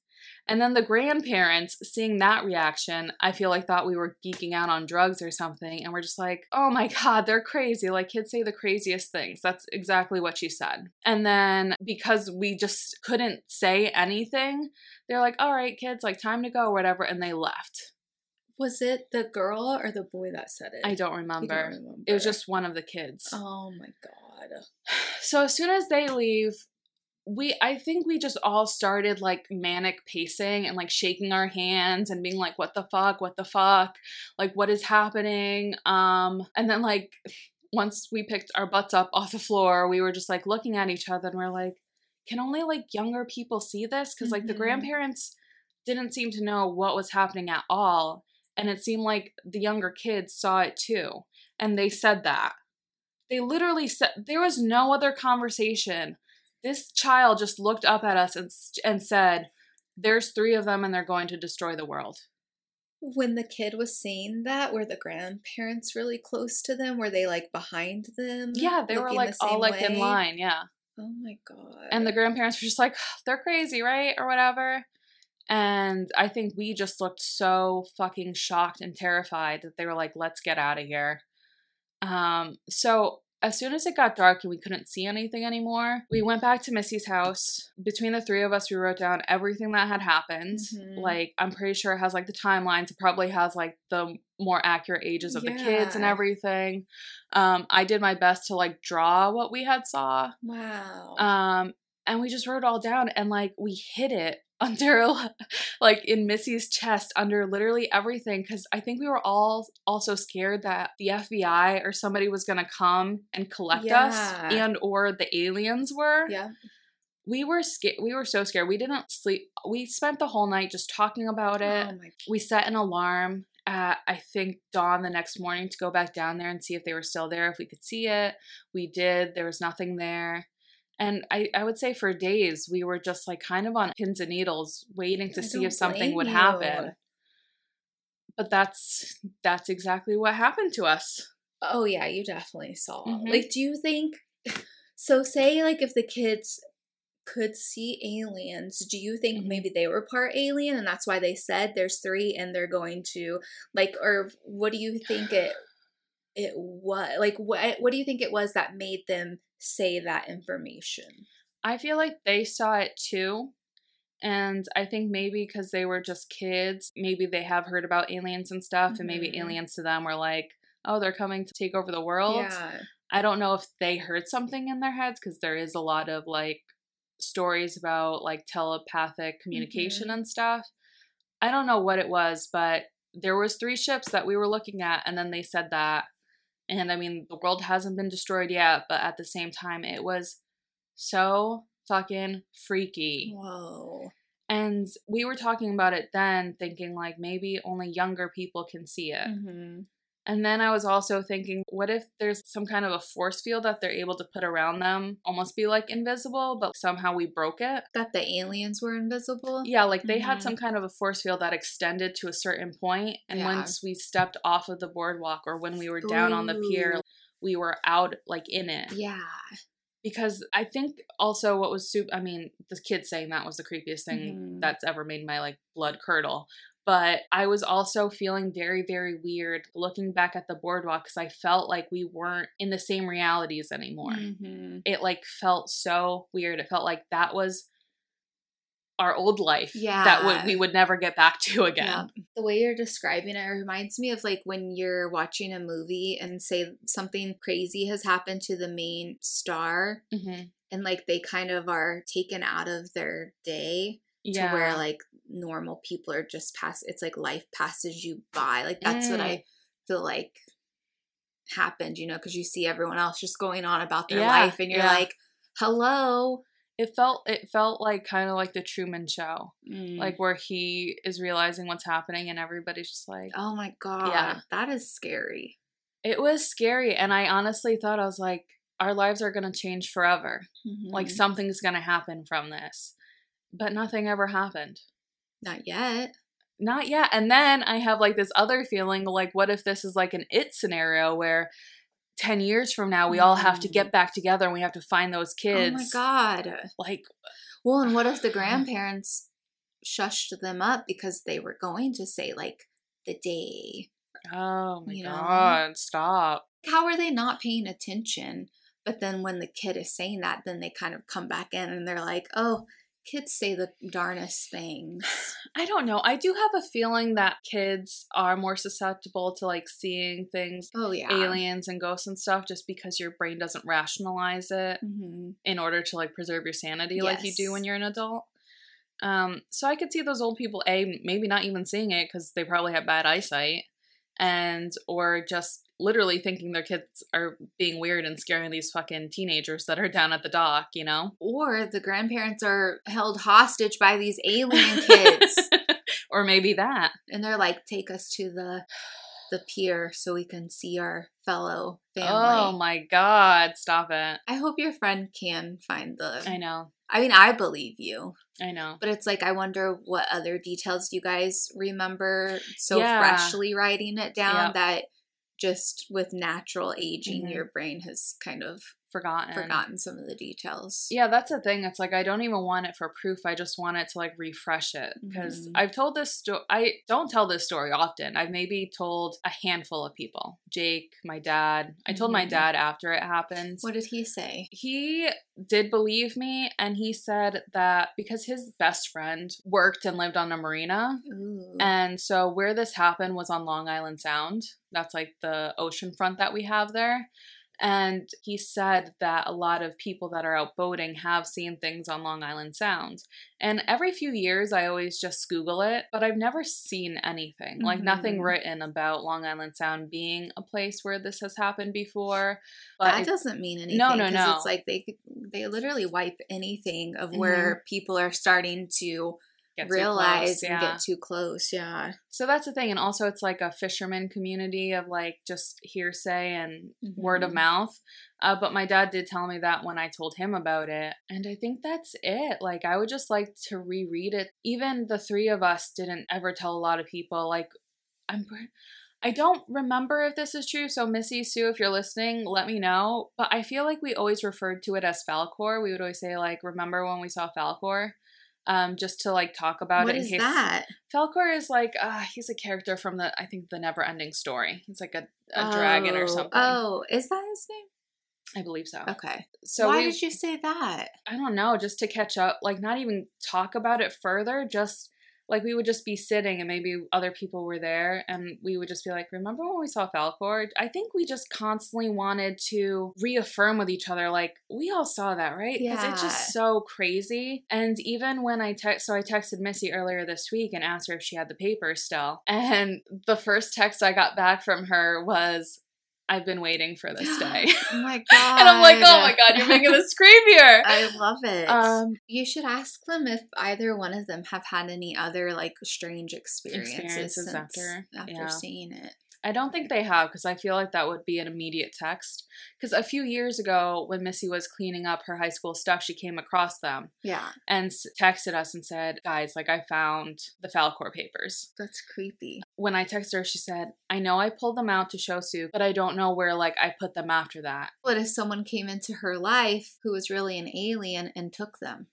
And then the grandparents seeing that reaction, I feel like thought we were geeking out on drugs or something. And we're just like, oh my God, they're crazy. Like kids say the craziest things. That's exactly what she said. And then because we just couldn't say anything, they're like, all right, kids, like time to go or whatever. And they left. Was it the girl or the boy that said it? I don't remember. remember. It was just one of the kids. Oh my god. So as soon as they leave, we I think we just all started like manic pacing and like shaking our hands and being like what the fuck what the fuck like what is happening um and then like once we picked our butts up off the floor we were just like looking at each other and we're like can only like younger people see this cuz like the Mhm. grandparents didn't seem to know what was happening at all and it seemed like the younger kids saw it too and they said that they literally said there was no other conversation. This child just looked up at us and and said, "There's three of them, and they're going to destroy the world." When the kid was saying that, were the grandparents really close to them? Were they like behind them? Yeah, they were like the all like in line. Yeah, Oh my god. and the grandparents were just like, "They're crazy, right?" or whatever. And I think we just looked so fucking shocked and terrified that they were like, "Let's get out of here." Um, so as soon as it got dark and we couldn't see anything anymore, we went back to Missy's house. Between the three of us, we wrote down everything that had happened. Mhm. Like, I'm pretty sure it has like the timelines. It probably has like the more accurate ages of the kids and everything. Um, I did my best to like draw what we had saw. wow. Um, and we just wrote it all down and like we hid it under like in Missy's chest under literally everything because I think we were all also scared that the FBI or somebody was gonna come and collect us and or the aliens were. yeah. We were scared. We were so scared. We didn't sleep. We spent the whole night just talking about it. Oh We set an alarm at I think dawn the next morning to go back down there and see if they were still there, if we could see it. We did. There was nothing there. And I, I would say for days we were just like kind of on pins and needles waiting to I see if something would you. happen. But that's that's exactly what happened to us. Oh yeah, you definitely saw. Mhm. Like, do you think? So, say like if the kids could see aliens, do you think Mhm. maybe they were part alien and that's why they said there's three and they're going to like, or what do you think it it was? Like, what what do you think it was that made them say that information? I feel like they saw it too. And I think maybe because they were just kids, maybe they have heard about aliens and stuff, and maybe Mhm. aliens to them were like, oh, they're coming to take over the world. Yeah, I don't know if they heard something in their heads because there is a lot of like stories about like telepathic communication Mhm. and stuff. I don't know what it was, but there was three ships that we were looking at and then they said that. And I mean, the world hasn't been destroyed yet, but at the same time it was so fucking freaky. whoa, And we were talking about it then thinking like maybe only younger people can see it. hmm And then I was also thinking, what if there's some kind of a force field that they're able to put around them, almost be like invisible, but somehow we broke it? that the aliens were invisible. Yeah, like they had Mhm. some kind of a force field that extended to a certain point, and Yeah. once we stepped off of the boardwalk or when we were down on the pier, we were out like in it. yeah, Because I think also what was super, I mean, the kid saying that was the creepiest thing Mhm. that's ever made my like blood curdle. But I was also feeling very, very weird looking back at the boardwalk because I felt like we weren't in the same realities anymore. Mhm. It like felt so weird. It felt like that was our old life yeah. that would we would never get back to again. Yeah. The way you're describing it reminds me of like when you're watching a movie and say something crazy has happened to the main star hmm and like they kind of are taken out of their day Yeah. to where like normal people are just pass it's like life passes you by. Like that's what Mm. I feel like happened, you know, because you see everyone else just going on about their Yeah, life and you're yeah. like, hello. it felt it felt like kind of like the Truman Show, Mm. like where he is realizing what's happening and everybody's just like, oh my God. Yeah. That is scary. it was scary. And I honestly thought I was like, our lives are gonna change forever. Like Mhm. something's gonna happen from this, but nothing ever happened. Not yet. Not yet. And then I have like this other feeling like, what if this is like an it scenario where 10 years from now we all have to Mm. get back together and we have to find those kids? Oh my God. Like, Well, and what if the grandparents shushed them up because they were going to say like the day? oh my You know? God, stop. How are they not paying attention? But then when the kid is saying that, then they kind of come back in and they're like, oh, kids say the darnest things. I don't know. I do have a feeling that kids are more susceptible to like seeing things, Oh, yeah. aliens and ghosts and stuff, just because your brain doesn't rationalize it hmm in order to like preserve your sanity like you do when you're an adult. Um, so I could see those old people a maybe not even seeing it because they probably have bad eyesight, and or just literally thinking their kids are being weird and scaring these fucking teenagers that are down at the dock. You know, Or the grandparents are held hostage by these alien kids. or maybe that. and they're like, take us to the the pier so we can see our fellow family. Oh my god, stop it! I hope your friend can find the. I know, I mean, I believe you, I know. but it's like I wonder what other details you guys remember so Yeah. freshly writing it down Yep. that just with natural aging, Mhm. your brain has kind of Forgotten. forgotten some of the details. Yeah, that's the thing. It's like I don't even want it for proof. I just want it to like refresh it because Mhm. I've told this story. I don't tell this story often. I've maybe told a handful of people. Jake, my dad. I told my Mhm. dad after it happened. What did he say? He did believe me, and he said that because his best friend worked and lived on a marina, Ooh. and so where this happened was on Long Island Sound. That's like the ocean front that we have there. And he said that a lot of people that are out boating have seen things on Long Island Sound. And every few years, I always just Google it, but I've never seen anything like nothing Mhm. written about Long Island Sound being a place where this has happened before. But that it- doesn't mean anything. No, no, no. It's like they they literally wipe anything of Mm-hmm. where people are starting to get realize and get too close. Yeah. So that's the thing. And also, it's like a fisherman community of like just hearsay and word of Mhm. mouth. Uh, but my dad did tell me that when I told him about it. And I think that's it. Like, I would just like to reread it. Even the three of us didn't ever tell a lot of people. Like, I'm. I don't remember if this is true, so Missy Sue, if you're listening, let me know. But I feel like we always referred to it as Falkor. We would always say like, "Remember when we saw Falkor?" Um, just to like talk about What it in is case that? Falkor is like uh he's a character from the I think the Never Ending Story. He's like a, a dragon or Oh, something. Oh, is that his name? I believe so. Okay. So Why did you say that? I don't know, just to catch up, like not even talk about it further, just like we would just be sitting and maybe other people were there and we would just be like, remember when we saw Falkor? I think we just constantly wanted to reaffirm with each other, like, we all saw that, right? Because it's just so crazy. And even when I text, so I texted Missy earlier this week and asked her if she had the paper still. And the first text I got back from her was, I've been waiting for this day. oh my god. and I'm like, oh my god, you're making this creepier. I love it. Um, you should ask them if either one of them have had any other like strange experiences, Experiences since- after, after yeah. seeing it. I don't think they have because I feel like that would be an immediate text. Because a few years ago, when Missy was cleaning up her high school stuff, she came across them Yeah, and texted us and said, Guys, like I found the Falkor papers. that's creepy. When I texted her, she said, I know I pulled them out to show Sue, but I don't know where like I put them after that. What if someone came into her life who was really an alien and took them?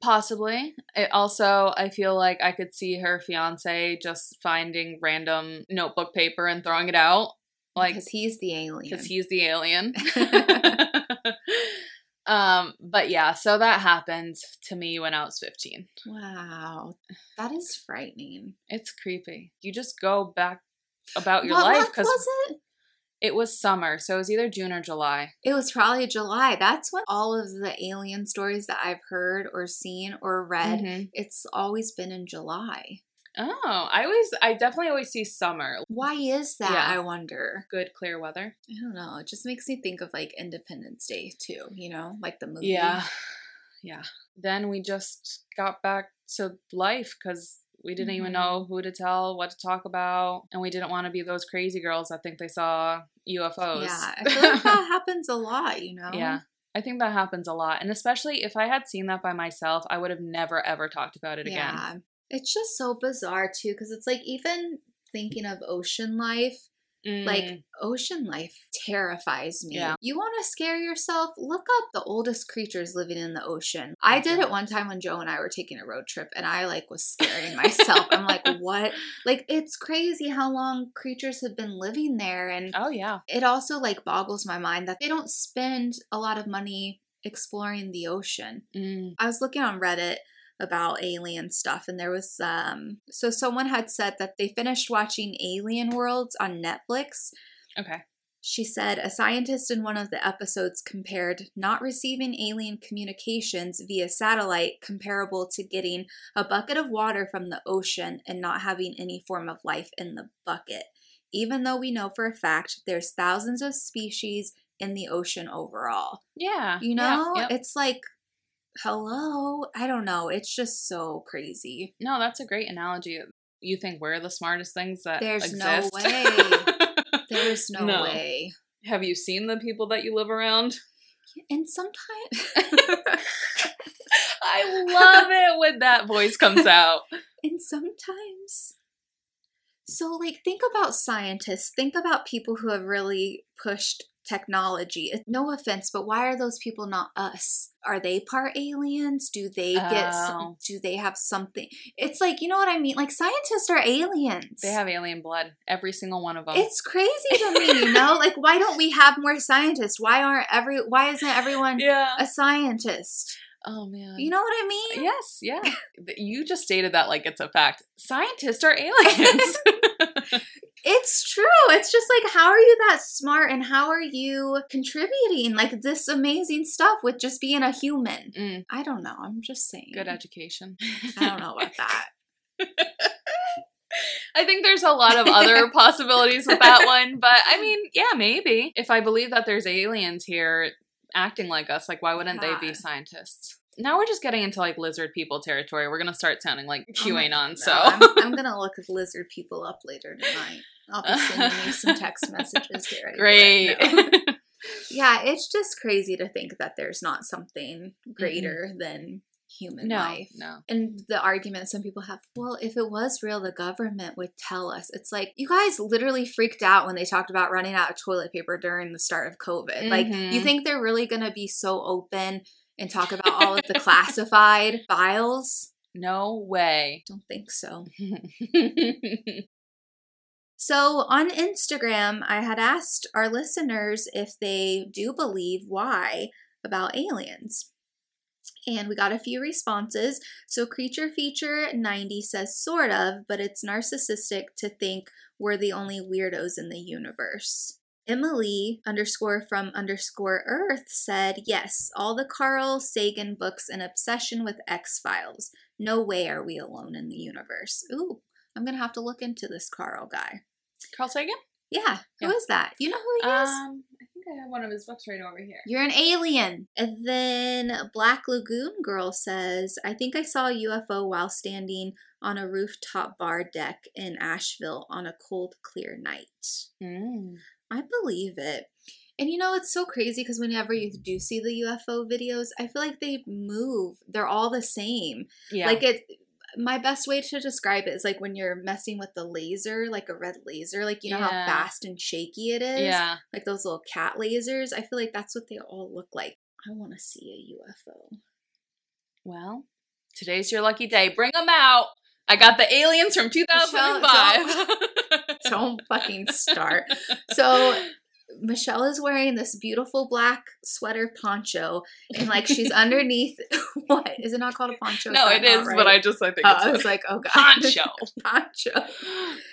Possibly. It also, I feel like I could see her fiance just finding random notebook paper and throwing it out. Like, because he's the alien. because he's the alien. um, but yeah, so that happened to me when I was 15. wow, that is frightening. It's creepy. You just go back about your what life because it? was summer, so it was either June or July. It was probably July. That's when all of the alien stories that I've heard or seen or read. Mhm. It's always been in July. Oh, I always, I definitely always see summer. Why is that? Yeah. I wonder. Good clear weather. I don't know. It just makes me think of like Independence Day too. You know, like the movie. Yeah. Yeah. Then we just got back to life because we didn't even Mhm. know who to tell, what to talk about. And we didn't want to be those crazy girls that think they saw UFOs. Yeah, I feel like that happens a lot. You know. Yeah. I think that happens a lot. And especially if I had seen that by myself, I would have never, ever talked about it again. Yeah. It's just so bizarre too, because it's like even thinking of ocean life, like Mm, ocean life terrifies me. Yeah. You want to scare yourself? Look up the oldest creatures living in the ocean. I did it one time when Joe and I were taking a road trip and I like was scaring myself. I'm like, what? Like it's crazy how long creatures have been living there and oh, yeah. it also like boggles my mind that they don't spend a lot of money exploring the ocean. Mm, I was looking on Reddit about alien stuff and there was um so someone had said that they finished watching Alien Worlds on Netflix. okay. She said a scientist in one of the episodes compared not receiving alien communications via satellite comparable to getting a bucket of water from the ocean and not having any form of life in the bucket. Even though we know for a fact there's thousands of species in the ocean overall. Yeah. You yeah, know, yep. it's like, hello. I don't know. It's just so crazy. No, that's a great analogy. You think we're the smartest things that There's no way. There's no, No. way. Have you seen the people that you live around? And sometimes, I love it when that voice comes out. and sometimes, so like, think about scientists. Think about people who have really pushed technology. No offense, but why are those people not us? Are they part aliens? Do they get? Oh. Some, do they have something? It's like you know what I mean. Like scientists are aliens. They have alien blood, every single one of them. It's crazy to me, you know? Like why don't we have more scientists? Why aren't every why isn't everyone yeah. a scientist? Oh man. You know what I mean? Yes, yeah. You just stated that like it's a fact. Scientists are aliens. It's true. It's just like how are you that smart and how are you contributing like this amazing stuff with just being a human? Mm, I don't know. I'm just saying. good education. I don't know about that. I think there's a lot of other possibilities with that one, but I mean, yeah, maybe. If I believe that there's aliens here acting like us, like why wouldn't they be scientists? Now we're just getting into like lizard people territory. We're gonna start sounding like QAnon. No, so I'm, I'm gonna look lizard people up later tonight. I'll be sending you some text messages. Get ready. for it. great. No. Yeah, it's just crazy to think that there's not something greater than human no, life. no. And the argument some people have, well, if it was real, the government would tell us. It's like you guys literally freaked out when they talked about running out of toilet paper during the start of COVID. Like, you Mhm. think they're really going to be so open and talk about all of the classified files? No way. Don't think so. So on Instagram, I had asked our listeners if they do believe why about aliens. And we got a few responses. So Creature Feature 90 says sort of, but it's narcissistic to think we're the only weirdos in the universe. Emily underscore from underscore Earth said, yes, all the Carl Sagan books and obsession with X Files. No way are we alone in the universe. Ooh, I'm gonna have to look into this Carl guy. Carl Sagan? Yeah, who is Yeah. that? You know who he is? Um, I think I have one of his books right over here. You're an alien. And then Black Lagoon Girl says, I think I saw a UFO while standing on a rooftop bar deck in Asheville on a cold, clear night. Mm. I believe it. And you know, it's so crazy because whenever you do see the UFO videos, I feel like they move. They're all the same. Yeah. Like it my best way to describe it is like when you're messing with the laser, like a red laser, like you know Yeah. how fast and shaky it is? yeah. Like those little cat lasers. I feel like that's what they all look like. I want to see a UFO. Well, Today's your lucky day. Bring them out. I got the aliens from 2005. Don't fucking start. So Michelle is wearing this beautiful black sweater poncho, and like she's underneath. what is it not called a poncho? no, it is, right? but I just I think it's uh, I was like, oh god, poncho. poncho.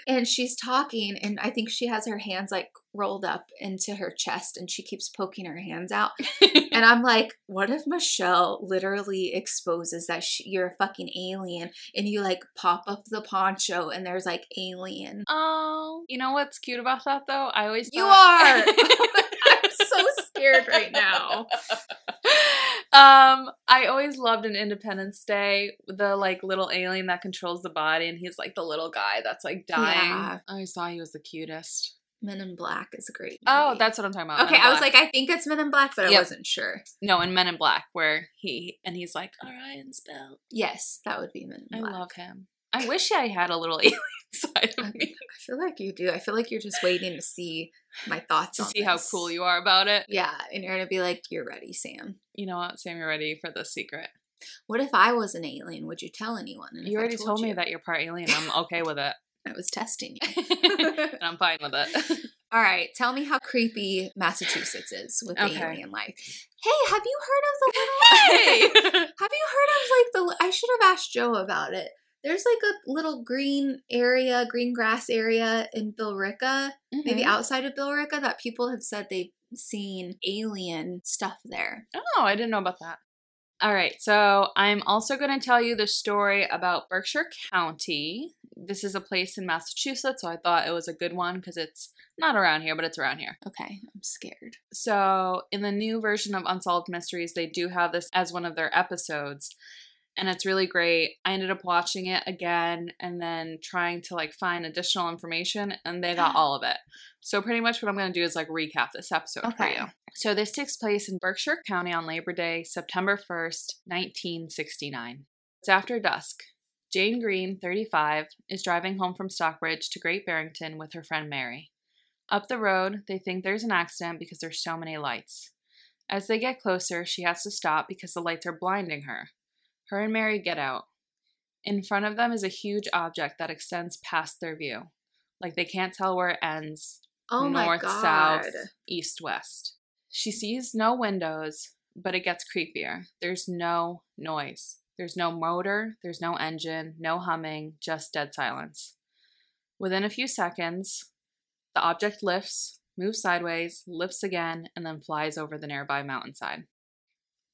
And she's talking, and I think she has her hands like rolled up into her chest, and she keeps poking her hands out. And I'm like, what if Michelle literally exposes that she, you're a fucking alien, and you like pop up the poncho, and there's like alien. Oh, you know what's cute about that though? I always You are. I'm so scared right now. Um, I always loved an Independence Day, the like little alien that controls the body, and he's like the little guy that's like dying. Yeah. I always thought he was the cutest. Men in Black is a great. Oh, that's what I'm talking about. okay. I was like, I think it's Men in Black, but I wasn't sure. no, in Men in Black, where he and he's like Orion's belt. Yes, that would be Men in Black. I love him. I wish I had a little alien side of me I feel like you do. I feel like you're just waiting to see my thoughts to on see how cool you are about it. Yeah, and you're gonna be like, "You're ready, Sam." You know what, Sam? You're ready for the secret. What if I was an alien? Would you tell anyone? And You already told, me you? that you're part alien. I'm okay with it, I was testing you. and I'm fine with it. All right, tell me how creepy Massachusetts is with the Okay. alien life. Hey, have you heard of the little? hey. Have you heard of like the? I should have asked Joe about it. There's like a little green area, green grass area in Billerica, maybe Mhm. outside of Billerica, that people have said they've seen alien stuff there. Oh, I didn't know about that. All right, so I'm also going to tell you the story about Berkshire County. This is a place in Massachusetts, so I thought it was a good one because it's not around here, but it's around here. Okay, I'm scared. So, in the new version of Unsolved Mysteries, they do have this as one of their episodes, and it's really great. I ended up watching it again and then trying to like find additional information, and they got all of it. So, pretty much what I'm going to do is like recap this episode for Okay. you. So, this takes place in Berkshire County on Labor Day, September 1st, 1969. It's after dusk. Jane Green, 35, is driving home from Stockbridge to Great Barrington with her friend Mary. Up the road, they think there's an accident because there's so many lights. As they get closer, she has to stop because the lights are blinding her. Her and Mary get out. In front of them is a huge object that extends past their view. Like they can't tell where it ends Oh my north, god. south, east, west. She sees no windows, but it gets creepier. There's no noise. There's no motor, there's no engine, no humming, just dead silence. Within a few seconds, the object lifts, moves sideways, lifts again, and then flies over the nearby mountainside.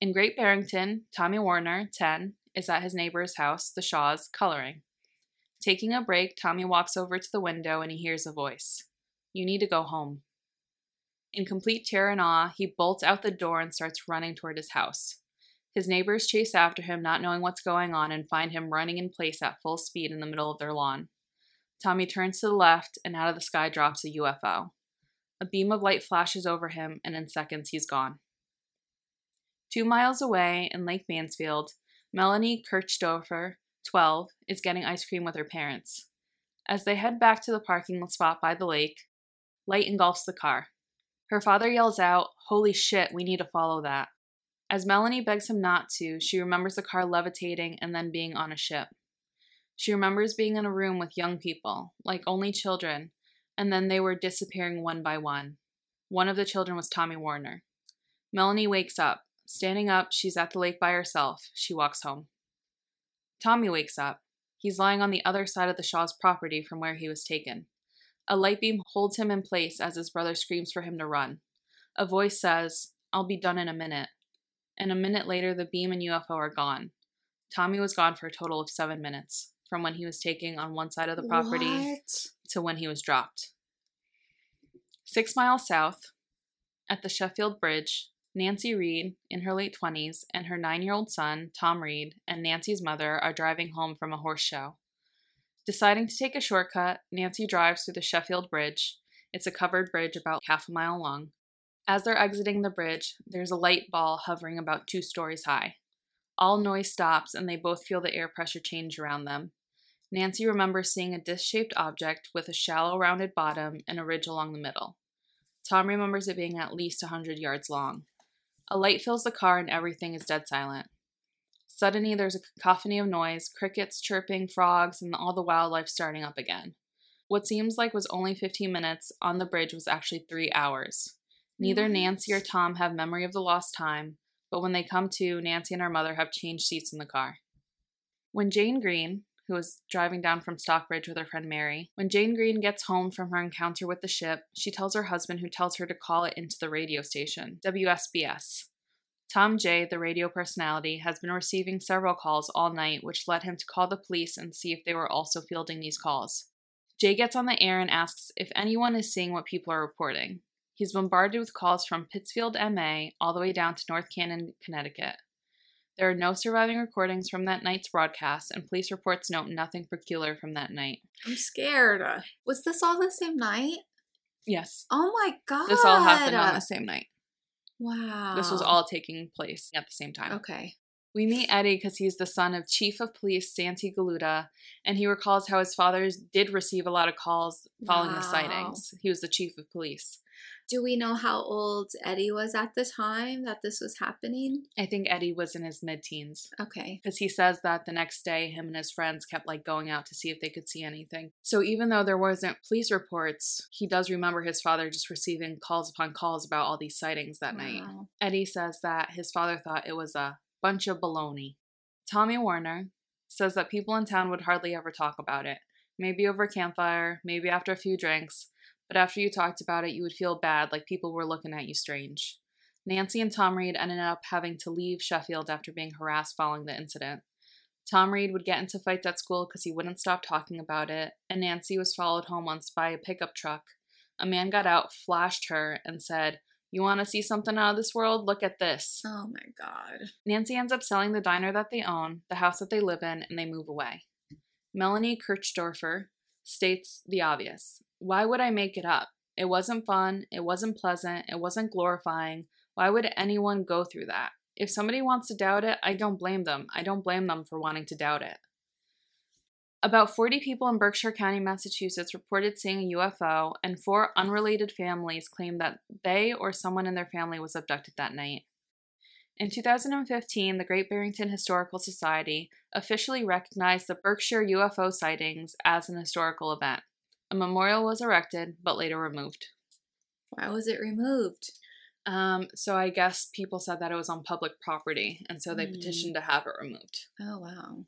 In Great Barrington, Tommy Warner, 10, is at his neighbor's house, the Shaws, coloring. Taking a break, Tommy walks over to the window and he hears a voice. You need to go home. In complete terror and awe, he bolts out the door and starts running toward his house. His neighbors chase after him, not knowing what's going on, and find him running in place at full speed in the middle of their lawn. Tommy turns to the left, and out of the sky drops a UFO. A beam of light flashes over him, and in seconds he's gone. Two miles away in Lake Mansfield, Melanie Kirchdorfer, 12, is getting ice cream with her parents. As they head back to the parking spot by the lake, light engulfs the car. Her father yells out, Holy shit, we need to follow that. As Melanie begs him not to, she remembers the car levitating and then being on a ship. She remembers being in a room with young people, like only children, and then they were disappearing one by one. One of the children was Tommy Warner. Melanie wakes up. Standing up, she's at the lake by herself. She walks home. Tommy wakes up. He's lying on the other side of the Shaw's property from where he was taken. A light beam holds him in place as his brother screams for him to run. A voice says, I'll be done in a minute. And a minute later, the beam and UFO are gone. Tommy was gone for a total of seven minutes, from when he was taken on one side of the property What? to when he was dropped. Six miles south, at the Sheffield Bridge, Nancy Reed, in her late 20s, and her nine year old son, Tom Reed, and Nancy's mother are driving home from a horse show. Deciding to take a shortcut, Nancy drives through the Sheffield Bridge. It's a covered bridge about half a mile long. As they're exiting the bridge, there's a light ball hovering about two stories high. All noise stops, and they both feel the air pressure change around them. Nancy remembers seeing a disc shaped object with a shallow, rounded bottom and a ridge along the middle. Tom remembers it being at least a 100 yards long. A light fills the car, and everything is dead silent. Suddenly, there's a cacophony of noise crickets chirping, frogs, and all the wildlife starting up again. What seems like was only 15 minutes on the bridge was actually three hours. Neither What? Nancy or Tom have memory of the lost time, but when they come to, Nancy and her mother have changed seats in the car. When Jane Green, who was driving down from Stockbridge with her friend Mary, when Jane Green gets home from her encounter with the ship, she tells her husband, who tells her to call it into the radio station, WSBS. Tom Jay, the radio personality, has been receiving several calls all night, which led him to call the police and see if they were also fielding these calls. Jay gets on the air and asks if anyone is seeing what people are reporting. He's bombarded with calls from Pittsfield, MA, all the way down to North Canton, Connecticut. There are no surviving recordings from that night's broadcast, and police reports note nothing peculiar from that night. I'm scared. Was this all the same night? Yes, Oh my god. this all happened on the same night. Wow. This was all taking place at the same time. Okay. We meet Eddie because he's the son of Chief of Police Santi Galuda, and he recalls how his father did receive a lot of calls following the sightings. He was the chief of police. Do we know how old Eddie was at the time that this was happening? I think Eddie was in his mid teens Okay. because he says that the next day him and his friends kept like going out to see if they could see anything. So even though there wasn't police reports, he does remember his father just receiving calls upon calls about all these sightings that night. Eddie says that his father thought it was a bunch of baloney. Tommy Warner says that people in town would hardly ever talk about it. Maybe over a campfire, maybe after a few drinks, but after you talked about it, you would feel bad, like people were looking at you strange. Nancy and Tom Reed ended up having to leave Sheffield after being harassed following the incident. Tom Reed would get into fights at school because he wouldn't stop talking about it, and Nancy was followed home once by a pickup truck. A man got out, flashed her, and said, You want to see something out of this world? Look at this. Oh my god. Nancy ends up selling the diner that they own, the house that they live in, and they move away. Melanie Kirchdorfer states the obvious Why would I make it up? It wasn't fun, it wasn't pleasant, it wasn't glorifying. Why would anyone go through that? If somebody wants to doubt it, I don't blame them. I don't blame them for wanting to doubt it. About 40 people in Berkshire County, Massachusetts reported seeing a UFO, and four unrelated families claimed that they or someone in their family was abducted that night. In 2015, the Great Barrington Historical Society officially recognized the Berkshire UFO sightings as an historical event. A memorial was erected, but later removed. Why was it removed? Um, so I guess people said that it was on public property, and so they Hmm. petitioned to have it removed. Oh wow.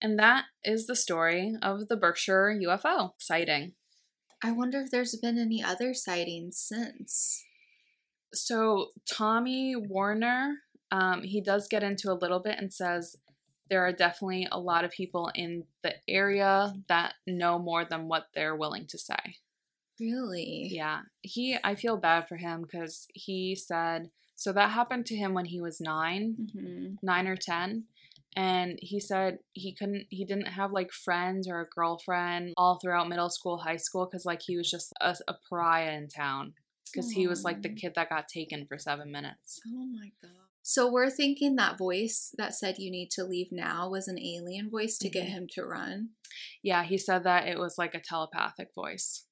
And that is the story of the Berkshire UFO sighting. I wonder if there's been any other sightings since. So Tommy Warner, um, he does get into a little bit and says there are definitely a lot of people in the area that know more than what they're willing to say. Really? Yeah, he. I feel bad for him because he said so that happened to him when he was nine, hmm nine or ten, and he said he couldn't. He didn't have like friends or a girlfriend all throughout middle school, high school because like he was just a, a pariah in town because he was like the kid that got taken for seven minutes. Oh my god. So we're thinking that voice that said you need to leave now was an alien voice to get Mhm. him to run. Yeah, he said that it was like a telepathic voice.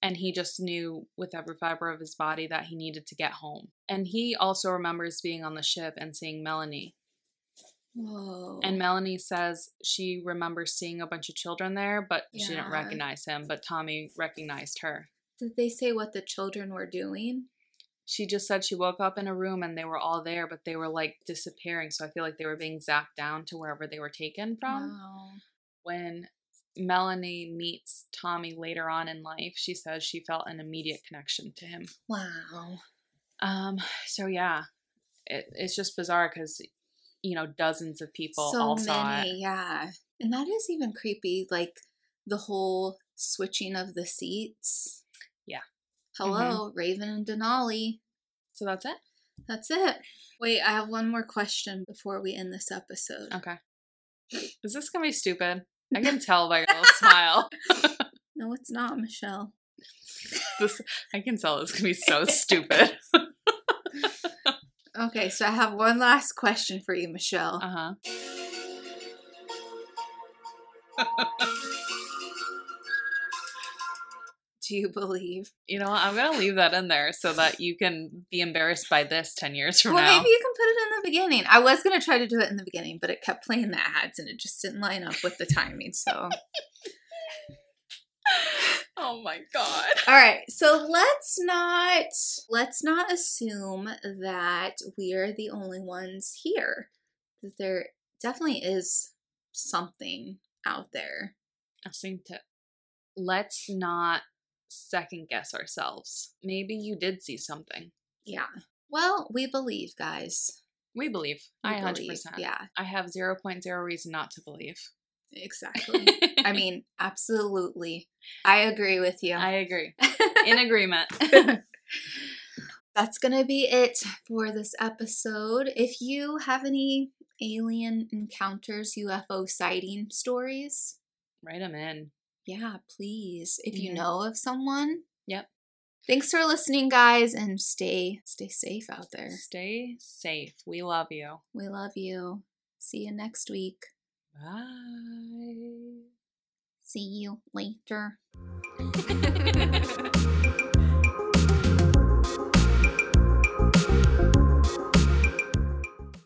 And he just knew with every fiber of his body that he needed to get home. And he also remembers being on the ship and seeing Melanie. Whoa. And Melanie says she remembers seeing a bunch of children there, but she didn't recognize him. But Tommy recognized her. did they say what the children were doing? She just said she woke up in a room and they were all there, but they were like disappearing. So I feel like they were being zapped down to wherever they were taken from. Wow. when Melanie meets Tommy later on in life, she says she felt an immediate connection to him. Wow. Um, so yeah, it, it's just bizarre because you know dozens of people so all many, saw it. yeah. And that is even creepy, like the whole switching of the seats. Yeah. Hello, Mm-hmm. Raven and Denali. So that's it. That's it. Wait, I have one more question before we end this episode. Okay. Is this gonna be stupid? I can tell by your little smile. No, it's not, Michelle. This I can tell it's gonna be so stupid. Okay, so I have one last question for you, Michelle. Uh Do you believe? You know. I'm gonna leave that in there so that you can be embarrassed by this ten years from well, now. Well, maybe you can put it in the beginning. I was gonna try to do it in the beginning, but it kept playing the ads and it just didn't line up with the timing. So, oh my god. all right. So let's not let's not assume that we are the only ones here. That there definitely is something out there. I think to let's not second guess ourselves. Maybe you did see something. Yeah. Well, we believe, guys. We believe. We I 100%. believe. Yeah, I have 0.0 reason not to believe. exactly. I mean, absolutely. I agree with you. I agree. In agreement. That's going to be it for this episode. If you have any alien encounters, UFO sighting stories, Write them in. Yeah, please. If you know of someone. Yep. Thanks for listening, guys, and stay stay safe out there. Stay safe. We love you. We love you. See you next week. Bye. See you later.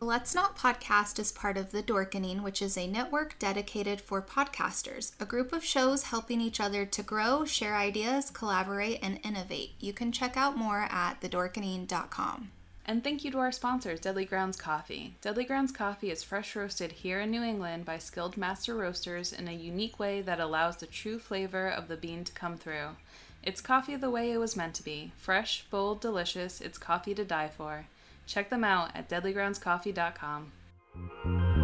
Let's Not Podcast is part of The Dorkening, which is a network dedicated for podcasters, a group of shows helping each other to grow, share ideas, collaborate, and innovate. You can check out more at thedorkening.com. And thank you to our sponsors, Deadly Grounds Coffee. Deadly Grounds Coffee is fresh roasted here in New England by skilled master roasters in a unique way that allows the true flavor of the bean to come through. It's coffee the way it was meant to be fresh, bold, delicious. It's coffee to die for. Check them out at deadlygroundscoffee.com.